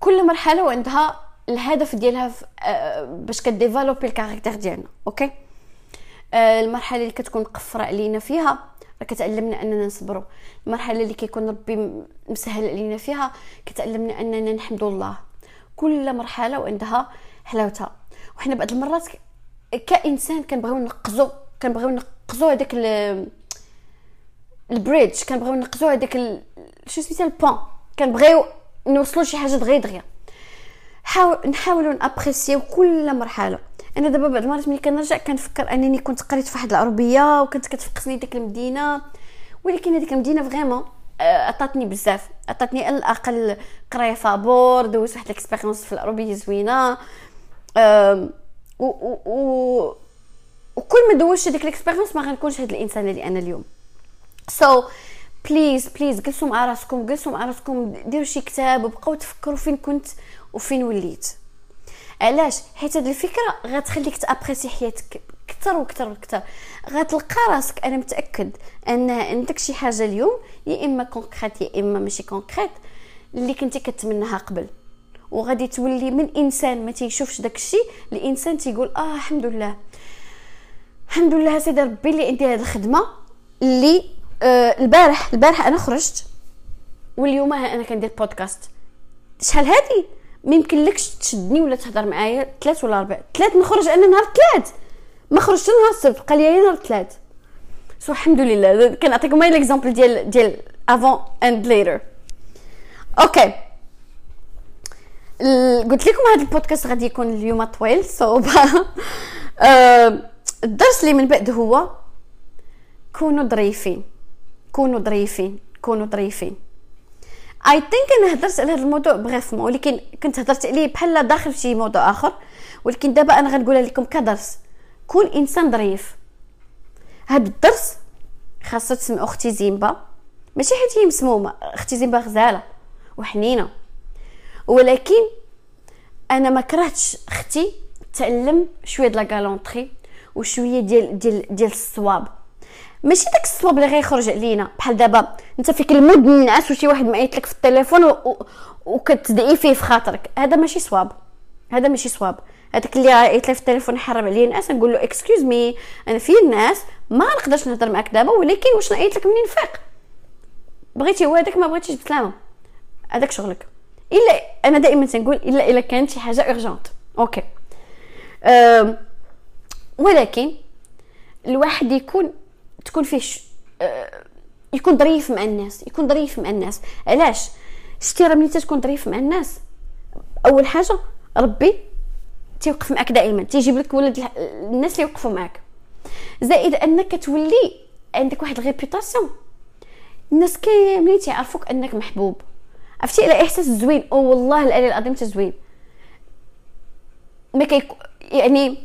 كل مرحلة وعندها الهدف ديالها آه، باش كديفلوبي ال caractère ديالنا okay؟ آه، المرحلة اللي كتكون قفرة علينا فيها راه كتعلمنا أننا نصبروا. المرحلة اللي كيكون ربي مسهل علينا فيها كتعلمنا أننا نحمد الله. كل مرحلة وعندها حلاوتها. وحنا بعض المرات كإنسان كنبغيو نقزو كنبغيو نقزو هذاك ال bridge كنبغيو نقزو هذاك شو سميتها ال pont كنبغيو نوصلوا شي حاجة دغيا دغيا. حاول نحاولوا نابريسيو كل مرحلة. أنا دابا بعض المرات ملي كنرجع كنفكر أنني كنت قريت في واحد العربية وكنت كتفقسني ديك المدينة. ولكن هذيك المدينة vraiment آه، عطاتني بزاف. عطاتني على الأقل قراية فابور دوزت واحد ال expérience في العربية زوينة. و, و, و وكون ما دوزت ديك ال expérience ما غنكونش هاد الانسان اللي أنا اليوم. so please please جلسوا مع راسكم جلسوا مع راسكم ديروا شي كتاب وبقاو تفكروا فين كنت وفين وليت. علاش؟ حيت هاد الفكرة غتخليك تأبريسي حياتك أكثر وأكثر وأكثر غتلقى راسك أنا متأكد أن عندك شي حاجة اليوم يا إما concrète يا إما ماشي concrète اللي كنتي كتمناها قبل. وغادي تولي من إنسان ما تيشوفش داك الشيء لانسان تيقول آه الحمد لله. الحمد لله سيدي ربي اللي عندي هذه الخدمة اللي آه البارح البارح أنا خرجت واليوم أنا كندير بودكاست شحال هادي؟ ما يمكنلكش تشدني ولا تهضر معايا ثلاث ولا أربع ثلاث نخرج أنا نهار ثلاث ما خرجت نهار السبت بقى لي نهار ثلاث so الحمد لله كنعطيكم غير l'exemple ديال ديال افون اند ليتر okay قلت لكم هذا البودكاست غادي يكون اليوم طويل so <laughs> الدرس اللي من بعد هو كونوا ظريفين كونوا ظريفين كونوا ظريفين. I think أنا هضرت على هذا الموضوع brièvement ولكن كنت هضرت عليه بحال داخل شي موضوع آخر. ولكن دابا أنا غنقولها لكم كدرس كون إنسان ظريف. هذا الدرس خاصو تسمعوا أختي زيمبا ماشي حيت هي مسمومة أختي زيمبا غزالة وحنينة. ولكن أنا ما كرهتش أختي تعلم شوية دلا غالونطري وشوية ديال ديال ديال الصواب. ماشي داك الصواب اللي غيخرج علينا. بحال دابا انت فيك المود الناس وشي واحد معيط لك في التليفون و... وكتدعي فيه في خاطرك. هذا ماشي صواب. هذا ماشي صواب. هذاك اللي عيط لي في التليفون يحرم عليا الناس نقول له excuse me أنا في الناس ما نقدرش نهضر معاك دابا ولكن واش نعيط لك منين؟ نفيق بغيتي هو هذاك ما بغيتيش بسلامه هذاك شغلك. الا أنا دائما تنقول الا إلا كانت شي حاجة urgente okay. أه ولكن الواحد يكون تكون فيه. أه يكون ظريف مع الناس يكون ظريف مع الناس. علاش؟ شتي راه ملي تكون ظريف مع الناس أول حاجة ربي تيوقف معك دائما تيجيب لك ولد الناس اللي يوقفوا معك زائد أنك تولي عندك واحد ال réputation الناس كاملين تيعرفوك أنك محبوب. عرفتي على إحساس زوين؟ أو والله الالي العظيم زوين ما كيك يعني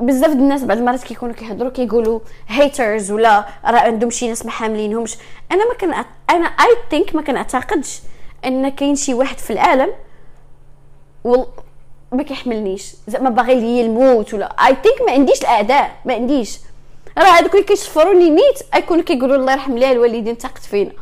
بزاف الناس بعض المرات كيكونوا كيهضروا كيقولوا haters ولا راه عندهم شي ناس ما حاملينهمش. أنا ما كان أنا I think ما كنعتقدش أن كاين شي واحد في العالم وال... ما كيحملنيش. زعما باغي لي الموت ولا I think ما عنديش الأعداء ما عنديش. راه هذوك اللي كيشفروني نيت يكونوا كيقولوا الله يرحم ليها الوالدين تاقت فينا.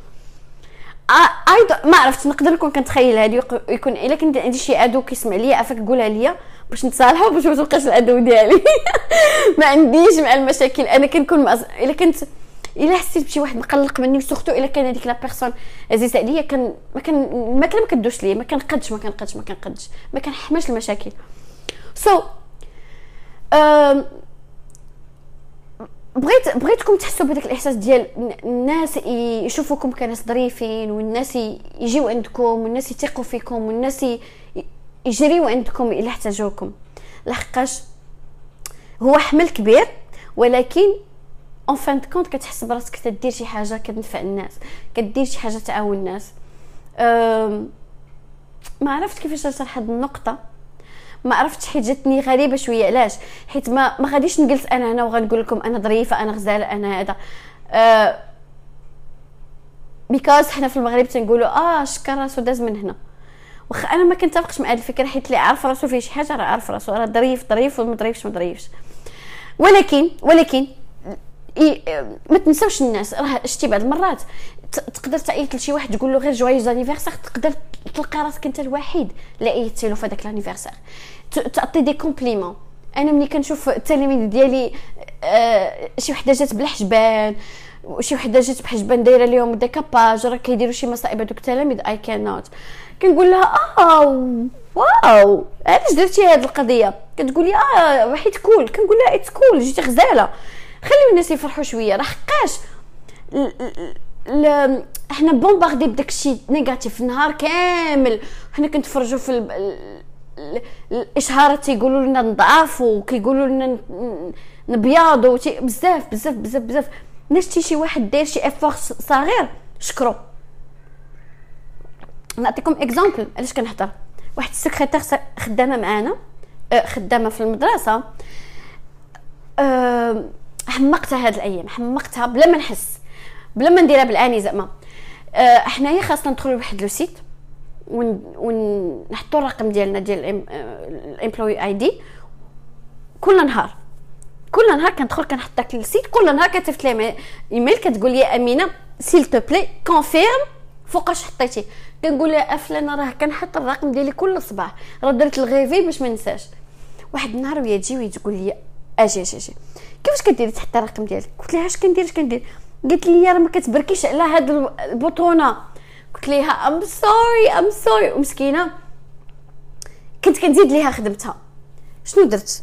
اي ما عرفت نقدر نكون كنتخيل هذه يكون إلا كنت عندي شي عدو كيسمع ليا عافاك قولها ليا باش نتصالحوا باش ما تبقاش العدو ديالي. <laughs> ما عنديش مع المشاكل. أنا كنكون مأز... إلا كنت إلا حسيت بشي واحد مقلق مني و surtout إلا كان هذيك la personne عزيزة عليا كان ما كان ما كان ما كدوش ليا. ما كنقدش ما كنقدش ما كنقدش. ما كنحملش المشاكل. so so, بغيت بغيتكم تحسوا بهذاك الإحساس ديال الناس يشوفوكم كناس ظريفين والناس يجيو عندكم والناس يثقوا فيكم والناس يجريو عندكم إلا احتاجوكم. لحقاش هو حمل كبير ولكن en fin de compte كتحس براسك تدير شي حاجة كتنفع الناس كدير شي حاجة تعاون الناس. ما عرفت كيفاش نشرح هاد النقطة. ما عرفتش حيت جاتني غريبة شوية. علاش؟ حيت ما ما غاديش نجلس أنا هنا وغنقول لكم أنا ظريفة أنا غزالة أنا هذا. أه because حنا في المغرب تنقولوا آه شكر راسو داز من هنا. واخا أنا ما كنتفقش مع هذه الفكرة حيت اللي عارف راسو فيه شي حاجة راه عارف راسو راه ظريف ظريف وما ظريفش ما ظريفش. ولكن ولكن ما تنساوش الناس راه شتي بعض المرات تقدر تعيط لشي واحد تقول له غير joyeux anniversaire تقدر تلقى راسك انت الوحيد اللي عيطتي له في هذاك ال anniversaire تعطي des compliments. أنا ملي كنشوف التلاميذ ديالي آه شي وحدة جات بلا حجبان وشي وحدة جات بحجبان دايرة ليهم décapage راه كيديروا شي مصائب هذوك التلاميذ اي كان نوت كنقول لها آه wow علاش درتي هذه القضية؟ كتقولي آه حيت cool كنقول لها it's cool جيتي غزالة. خليو الناس يفرحوا شوية. راه حقاش؟ إحنا bombardés بداك الشيء négatif النهار كامل. حنا كنتفرجوا في الإشهارات تيقولوا لنا نضعف وكيقولوا لنا نبياض بزاف بزاف بزاف بزاف. نشتي شي واحد داير شي effort صغير شكرو. نعطيكم exemple علاش كنهضر؟ واحد السكرتير خدامة معانا أه، خدامة في المدرسة. أه، حمقتها هاد الأيام حمقتها بلا ما نحس بلا ما نديرها بالعاني زعما. أه، حنايا خاصنا ندخلوا لواحد le site ونحطوا الرقم ديالنا ديال ال employee ID. كل نهار كل نهار كندخل كنحط داك ال site كل نهار كتصيفط لي إيميل كتقول لي أمينة s'il te plaît confirme فوقاش حطيتي كنقول لها أفلان راه كنحط الرقم ديالي كل صباح. راه درت الغيفي باش ما ننساش. واحد النهار وهي تجي وهي تقول لي أجي أجي أجي. كيفاش كديري تحطي الرقم ديالك؟ قلت لها اش كندير اش كندير؟ قالت لي راه ما كتبركيش على هاد البطونة. قلت لها I'm sorry I'm sorry ومسكينة. كنت كنزيد ليها خدمتها. شنو درت؟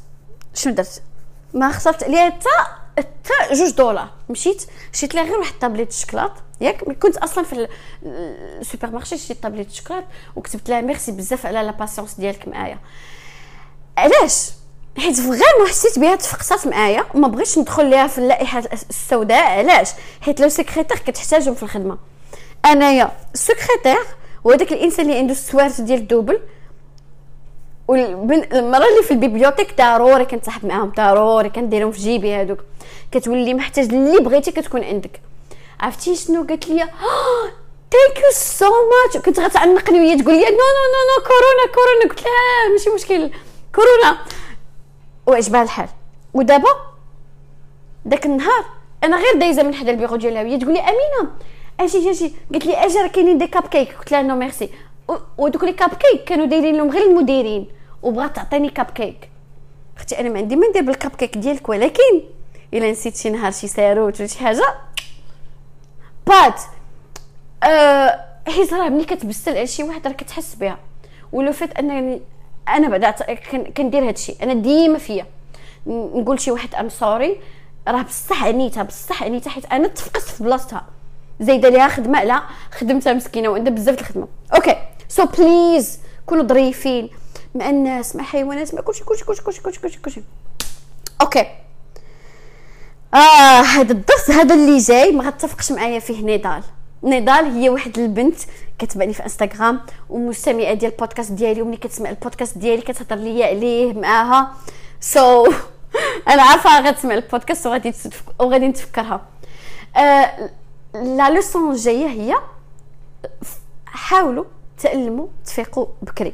شنو درت؟ ما خسرت عليها حتى حتى جوج دولار. مشيت شريت لها غير واحد طابليت الشكلاط ياك كنت أصلا في ال supermarché شريت طابليت الشكلاط وكتبت لها ميرسي بزاف على la patience ديالك معايا. علاش؟ حيت vraiment حسيت بها تفقصات معايا وما بغيتش ندخل ليها في اللائحة السوداء. علاش؟ حيت les secrétaires كتحتاجهم في الخدمة. أنايا سكرتير وهذاك الإنسان اللي عنده السوارت ديال ال double والمراه اللي في ال bibliothèque ضروري كنصاحب معاهم ضروري كنديرهم في جيبي هذوك كتولي محتاج اللي بغيتي كتكون عندك. عرفتي شنو؟ قالت لي thank you so much كنت غتعنقني وهي تقول لي no no no no كورونا كورونا قلت لها ماشي مشكل. كورونا وعجبها الحال. ودابا داك النهار أنا غير دايزة من حدا البيرو ديالها وهي تقول لي أمينة. أجي أجي قالت لي أجي راه كاينين des cupcakes قلت لها non merci ودوك les cupcakes كانوا دايرين لهم غير المديرين وبغات تعطيني كاب كيك أختي أنا ما عندي ما ندير بالكاب كيك ديالك ولكن الا نسيت شي نهار شي ساروت ولا شي حاجة but آه حيت راه ملي كتبسل على شي واحد راه كتحس بها. ولو فات أنني أنا بعدا كندير هادشي أنا ديما فيا. نقول شي واحد I'm sorry راه بصح عنيتها بصح عنيتها حيت أنا تفقست في بلاصتها. زايدة ليها خدمة لا خدمتها مسكينة وعندها بزاف الخدمة. okay so please كونوا ظريفين. مع الناس مع حيوانات مع كلشي كلشي كلشي كلشي كلشي كلشي. okay. آه هذا الدرس هذا اللي جاي ما غتفقش معايا فيه نضال نضال هي واحد البنت كتبعني في انستغرام ومستمعه ديال البودكاست ديالي وملي كتسمع البودكاست ديالي كتهضر ليا عليه معاها so, أنا عارفه غتسمع البودكاست وغادي وغادي نتفكرها آه لوسون الجايه هي حاولوا تعلموا تفيقوا بكري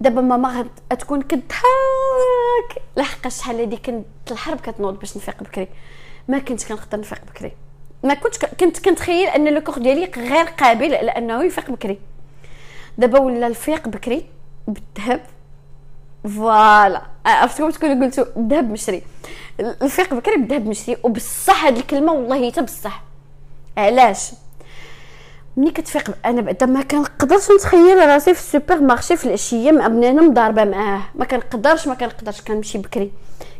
دابا ماما غتكون كضحك لحق شحال هادي كنت الحرب كتنوض باش نفيق بكري. ما كنت كنقدر نفيق بكري. ما كنت كنت كنتخيل أن لو كور ديالي غير قابل لأنه يفيق بكري. دابا ولا الفيق بكري بالذهب voilà. عرفتكم تكونوا قلتوا الذهب مشري. الفيق بكري بالذهب مشري وبصح هاد الكلمة والله حتى بصح علاش؟ ملي كتفيق أنا بعدا ما كنقدرش نتخيل راسي في ال supermarché في العشية مع بنادم مضاربه معاه. ما كنقدرش ما كنقدرش كنمشي بكري.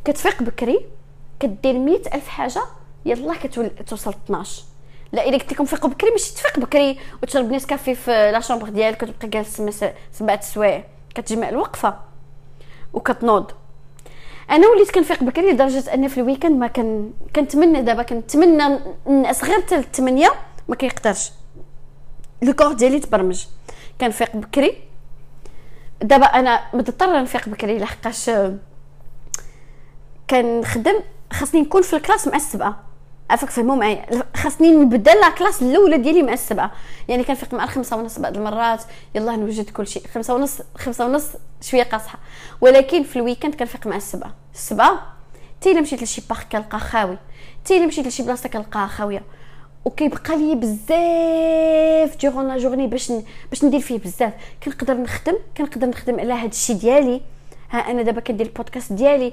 كتفيق بكري كدير مئة ألف حاجة يلا كتوصل 12 لا إلا قلت لكم فيقوا بكري ماشي تفيق بكري. وتشرب نيسكافي في la chambre ديالك وتبقى جالس سبعة سوايع. كتجمع الوقفة. وكتنوض. أنا وليت كنفيق بكري لدرجة ان في ال weekend ما كنتمنى دابا كنتمنى الناس غير حتى 8 ما كيقدرش. le corps ديالي تبرمج. كنفيق بكري. دابا أنا مضطرة نفيق بكري لحقاش كنخدم خاصني نكون في ال classe مع السبعة. عافاك فهموا معايا؟ خاصني نبدا la classe الأولى ديالي مع السبعة. يعني كنفيق مع الخمسة ونص بعض المرات. يلا نوجد كل شيء. خمسة ونص خمسة ونص شوية قاصحة. ولكن في ال weekend كنفيق مع السبعة. السبعة تي الا مشيت لشي parc كنلقى خاوي. تي الا مشيت لشي بلاصة كنلقاها خاوية. وكيبقى لي بزاف durant la journée باش باش ندير فيه بزاف. كنقدر نخدم كنقدر نخدم على هذا الشيء ديالي. ها أنا دابا كندير البودكاست ديالي.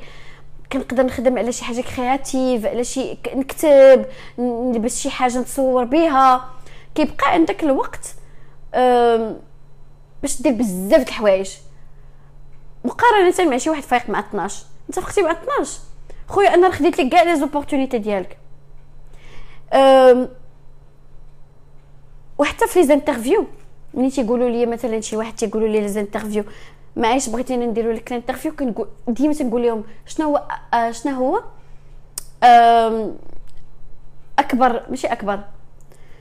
كنقدر نخدم على شي حاجة créative على شي نكتب نلبس شي حاجة نتصور بها كيبقى عندك الوقت باش دير بزاف د الحوايج. مقارنة مع شي واحد فايق مع 12 انت فقتي مع 12 خويا أنا خديت لك كاع les opportunités ديالك. وحتى في les interviews ملي تيقولوا لي مثلا شي واحد تيقولوا لي لي معايش بغيتينا نديروا لك ال interview؟ كنقول ديما تنقول لهم شنو هو آه شنو هو؟ أكبر ماشي أكبر.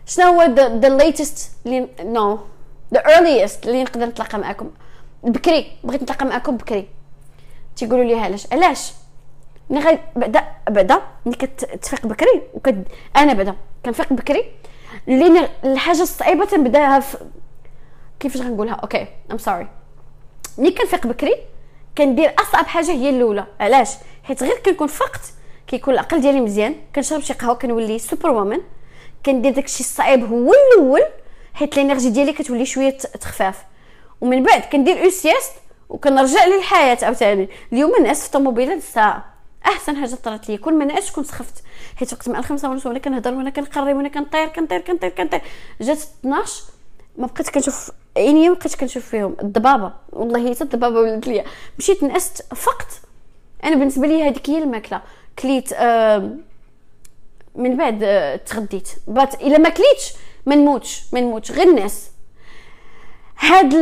شنو هو the latest no the earliest اللي نقدر نتلاقى معكم بكري بغيت نتلاقى معكم بكري. تيقولوا لي علاش؟ علاش؟ ملي غير بعدا بعدا ملي كتفيق بكري وكد أنا بعدا كنفيق بكري؟ اللي الحاجة الصعيبة تنبدأها في كيفاش غنقولها؟ okay I'm sorry ملي كنفيق بكري كندير أصعب حاجة هي الأولى. علاش؟ حيت غير كنكون فقت كيكون العقل ديالي مزيان كنشرب شي قهوة كنولي superwoman كندير داكشي الصعيب هو الأول حيت ال energy ديالي كتولي شوية تخفاف. ومن بعد كندير une sieste وكنرجع للحياة عاوتاني. اليوم نعس في الطوموبيله الساعة. أحسن حاجة طرات لي كل ما نعس كنت سخفت حيت وقت مع الخمسة ونص وأنا كنهضر وأنا كنقري وأنا كنطير كنطير كنطير كنطير. جات 12 ما بقيت كنشوف عيني ما بقيتش كنشوف فيهم. الضبابة والله حتى الضبابة ولات ليا. مشيت نعست فقط. أنا بالنسبة لي هذيك هي الماكلة. كليت من بعد آه تغديت. but إلا ما كليتش ما نموتش ما نموتش. غير نعس هاد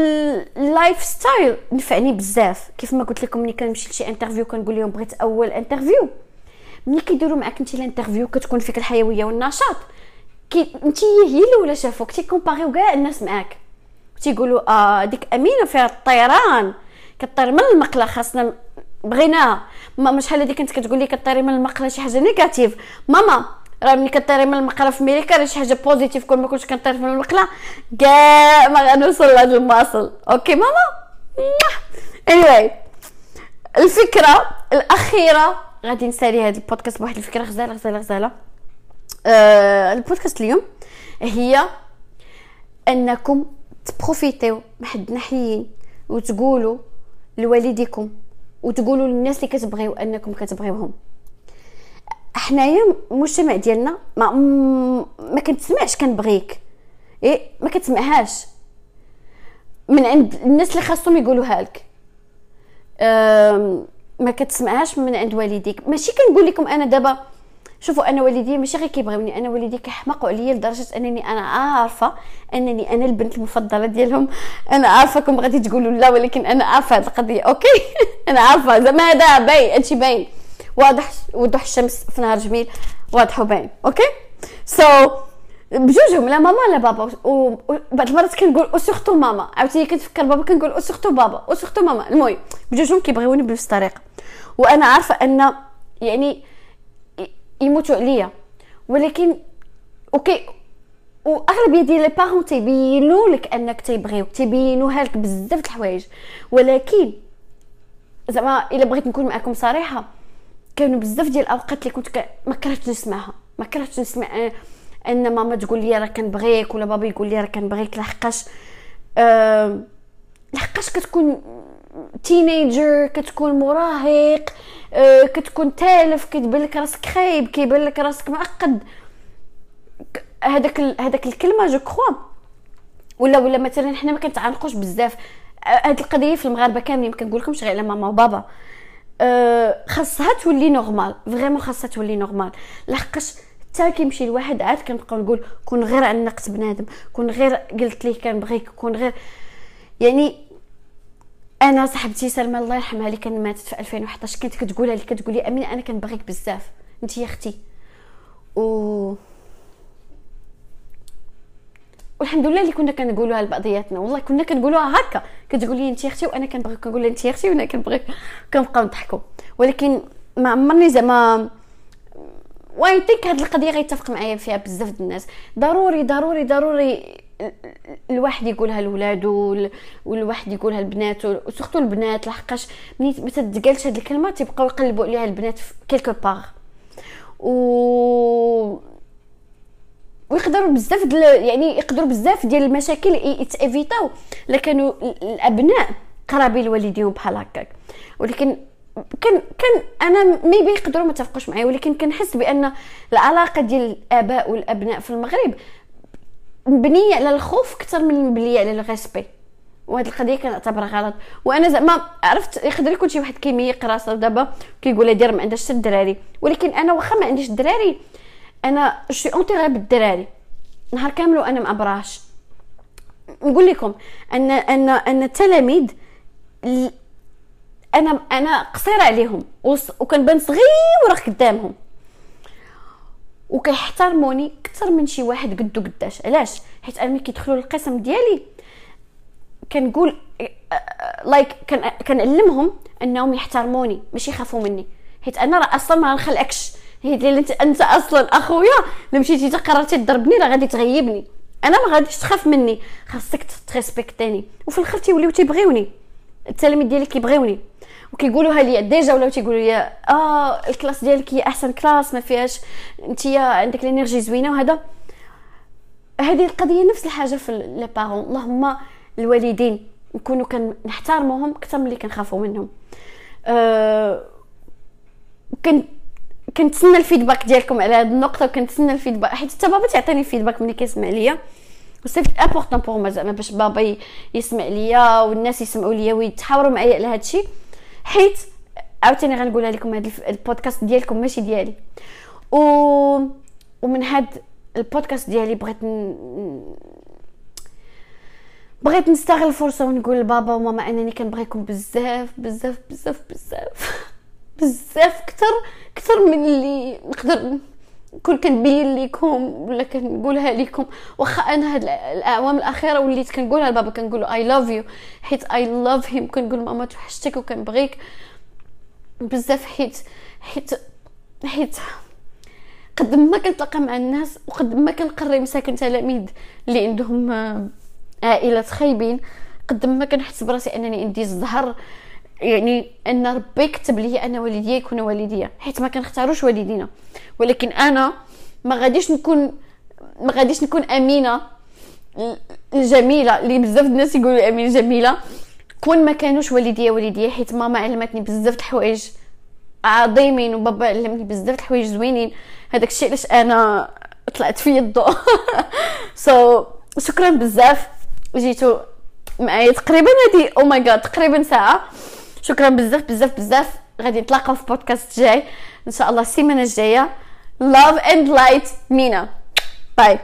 ال lifestyle نفعني بزاف. كيف ما قلت لكم ملي كنمشي لشي interview كنقول لهم بغيت أول interview ملي كيديروا معاك انت ال interview كتكون فيك الحيوية والنشاط. كي انت هي الأولى شافوك تيكومباريو كاع الناس معاك. تيقولوا آه ديك أمينة فيها الطيران كطير من المقلة خاصنا بغيناها ماما شحال هذه كنت كتقول لي كطيري من المقلة شي حاجة négative ماما راه ملي كطيري من المقلة في ميريكا راه شي حاجة positive كون ما كنتش كنطير في المقلة كاع ما غنوصل لهاد المواصل okay ماما؟ anyway الفكرة الأخيرة غادي نسالي هذا البودكاست بواحد الفكرة غزالة غزالة غزالة. آه البودكاست اليوم هي أنكم تبروفيتيو من حد وتقولوا لوالديكم وتقولوا للناس اللي كتبغيو أنكم كتبغيوهم. حنايا المجتمع ديالنا ما ما كنتسمعش كنبغيك. إيه ما كتسمعهاش. من عند الناس اللي خاصهم يقولوها لك. ما كتسمعهاش من عند والديك. ماشي كنقول لكم أنا دابا شوفوا أنا والدي ماشي غير كيبغيوني. أنا والدي كيحمقوا عليا لدرجة أنني أنا عارفة أنني أنا البنت المفضلة ديالهم. أنا عارفة غادي تقولوا لا ولكن أنا عارفة هذه القضية okay؟ <laughs> أنا عارفة. زعما هذا باين هادشي باين. واضح وضوح الشمس في نهار جميل واضح وباين okay؟ so, بجوجهم لا ماما لا بابا. وبعض المرات كنقول أو surtout ماما. عاوتاني كنتفكر بابا كنقول أو surtout بابا. أو surtout ماما. المهم بجوجهم كيبغيوني بنفس الطريقة. وأنا عارفة أن يعني يموتوا عليا. ولكن okay واغلبيه ديال les parents تيبينوا لك أنك تيبغيوك تيبينوها لك بزاف د الحوايج. ولكن زعما إلا بغيت نكون معكم صريحة كانوا بزاف ديال الأوقات اللي كنت ما كرهتش نسمعها. ما كرهتش نسمع أن ماما تقول لي راه كنبغيك ولا بابا يقول لي راه كنبغيك لحقاش أه لحقاش كتكون teenager كتكون مراهق أه كتكون تالف كتبان لك راسك خايب كيبان لك راسك معقد. هذاك هذاك الكلمة je crois. ولا ولا مثلا حنا ما كنتعانقوش بزاف. هاد القضية في المغاربة كاملين ما كنقولكمش غير على ماما وبابا. أه خاصها تولي normale vraiment خاصها تولي normale لحقاش حتى كيمشي الواحد عاد كنبقاو نقول كون غير عنقت بنادم كون غير قلت ليه كنبغيك كون غير يعني أنا صاحبتي سلمى الله يرحمها اللي كان ماتت في 2011 كانت كتقولها لي كتقولي امينه أنا كنبغيك بزاف. أنت يا أختي. و والحمد لله اللي كنا كنقولوها لبعضياتنا. والله كنا كنقولوها هكا. كتقولي أنت يا أختي وأنا كنبغيك كنقول لها أنت يا أختي وأنا كنبغيك كنبقاو نضحكوا. ولكن ما عمرني زعما و I think هاد القضية غيتفق معايا فيها بزاف الناس. ضروري ضروري ضروري الواحد يقولها لولادو والواحد يقولها لبنات و surtout البنات لحقاش ملي ما تتقالش هاد الكلمة تيبقاو يقلبوا عليها البنات quelque part و ويقدروا بزاف دل... يعني يقدروا بزاف ديال المشاكل يتأفيتاو. لكانوا الأبناء قرابين لوالديهم بحال هكاك. ولكن كان كان أنا maybe يقدروا ما يتفقوش معايا ولكن كنحس بأن العلاقة ديال الآباء والأبناء في المغرب مبنية على الخوف أكثر من مبنيه على ال respect وهاد القضية كنعتبرها غلط. وأنا زعما عرفت يقدر يكون شي واحد كيميق راسو دابا كيقول دير ما عندهاش الدراري. ولكن أنا واخا ما عنديش الدراري أنا je suis entourée بالدراري. نهار كامل وأنا ما عبراش نقول لكم ان ان أن التلاميذ أنا أنا قصيرة عليهم. وكنبان صغيره قدامهم وكيحترموني أكثر من شي واحد قدو قداش. علاش؟ حيت أنا ملي كيدخلوا للقسم ديالي كنقول لايك كنعلمهم أنهم يحترموني ماشي يخافوا مني. حيت أنا راه أصلا ما نخلعكش حيت انت أنت أصلا أخويا لو مشيتي قررتي تضربني راه غادي تغيبني. أنا ما غاديش تخاف مني. خاصك تريسبكتيني. وفي الآخر تيوليو تيبغيوني. التلاميذ ديالي كيبغيوني وكيقولوها لي déjà ولاو تيقولوا لي آه ال classe ديالك هي أحسن classe ما فيهاش أنت عندك ال energy زوينة وهذا. هذه القضية نفس الحاجة في les parents اللهم الوالدين نكونوا كنحترموهم أكثر من اللي كنخافوا منهم. أه كنت كنتسنى ال feedback ديالكم على هذه النقطة وكنتسنى ال feedback حيت حتى بابا تعطيني ال feedback ملي كيسمع ليا. و c'est important pour moi زعما باش بابا يسمع ليا والناس يسمعوا ليا ويتحاوروا معايا على هذا الشيء حيت عاوتاني غنقولها لكم هذا البودكاست ديالكم ماشي ديالي. و ومن هاد البودكاست ديالي بغيت ن... بغيت نستغل الفرصة ونقول لبابا وماما أنني كنبغيكم بزاف بزاف بزاف بزاف <laughs> بزاف كثر كثر من اللي نقدر كل كنبين لكم ولا كنقولها لكم واخا أنا هاد الأعوام الأخيرة وليت كنقولها لبابا كنقول I love you حيت I love him كنقول ماما توحشتك وكنبغيك بزاف حيت حيت حيت قد ما كنتلاقى مع الناس وقد ما كنقري مساكن تلاميذ اللي عندهم آه، عائلات خايبين قد ما كنحس براسي أنني عندي الزهر يعني أن ربي كتب لي أنا والديا يكونوا والديا. حيت ما كنختاروش والدينا. ولكن أنا ما غاديش نكون ما غاديش نكون أمينة الجميلة اللي بزاف الناس يقولوا أمين جميلة. كون ما كانوش والديا والديا حيت ماما علمتني بزاف الحوايج عظيمين وبابا علمني بزاف الحوايج زوينين. هذاك الشيء علاش أنا طلعت في الضوء. سو <laughs> so, شكرا بزاف. جيتو معايا تقريبا هادي oh my God تقريبا ساعة. شكرا بزاف بزاف بزاف. غادي نتلاقاو في بودكاست جاي. إن شاء الله السيمانة الجاية. Love and light مينا bye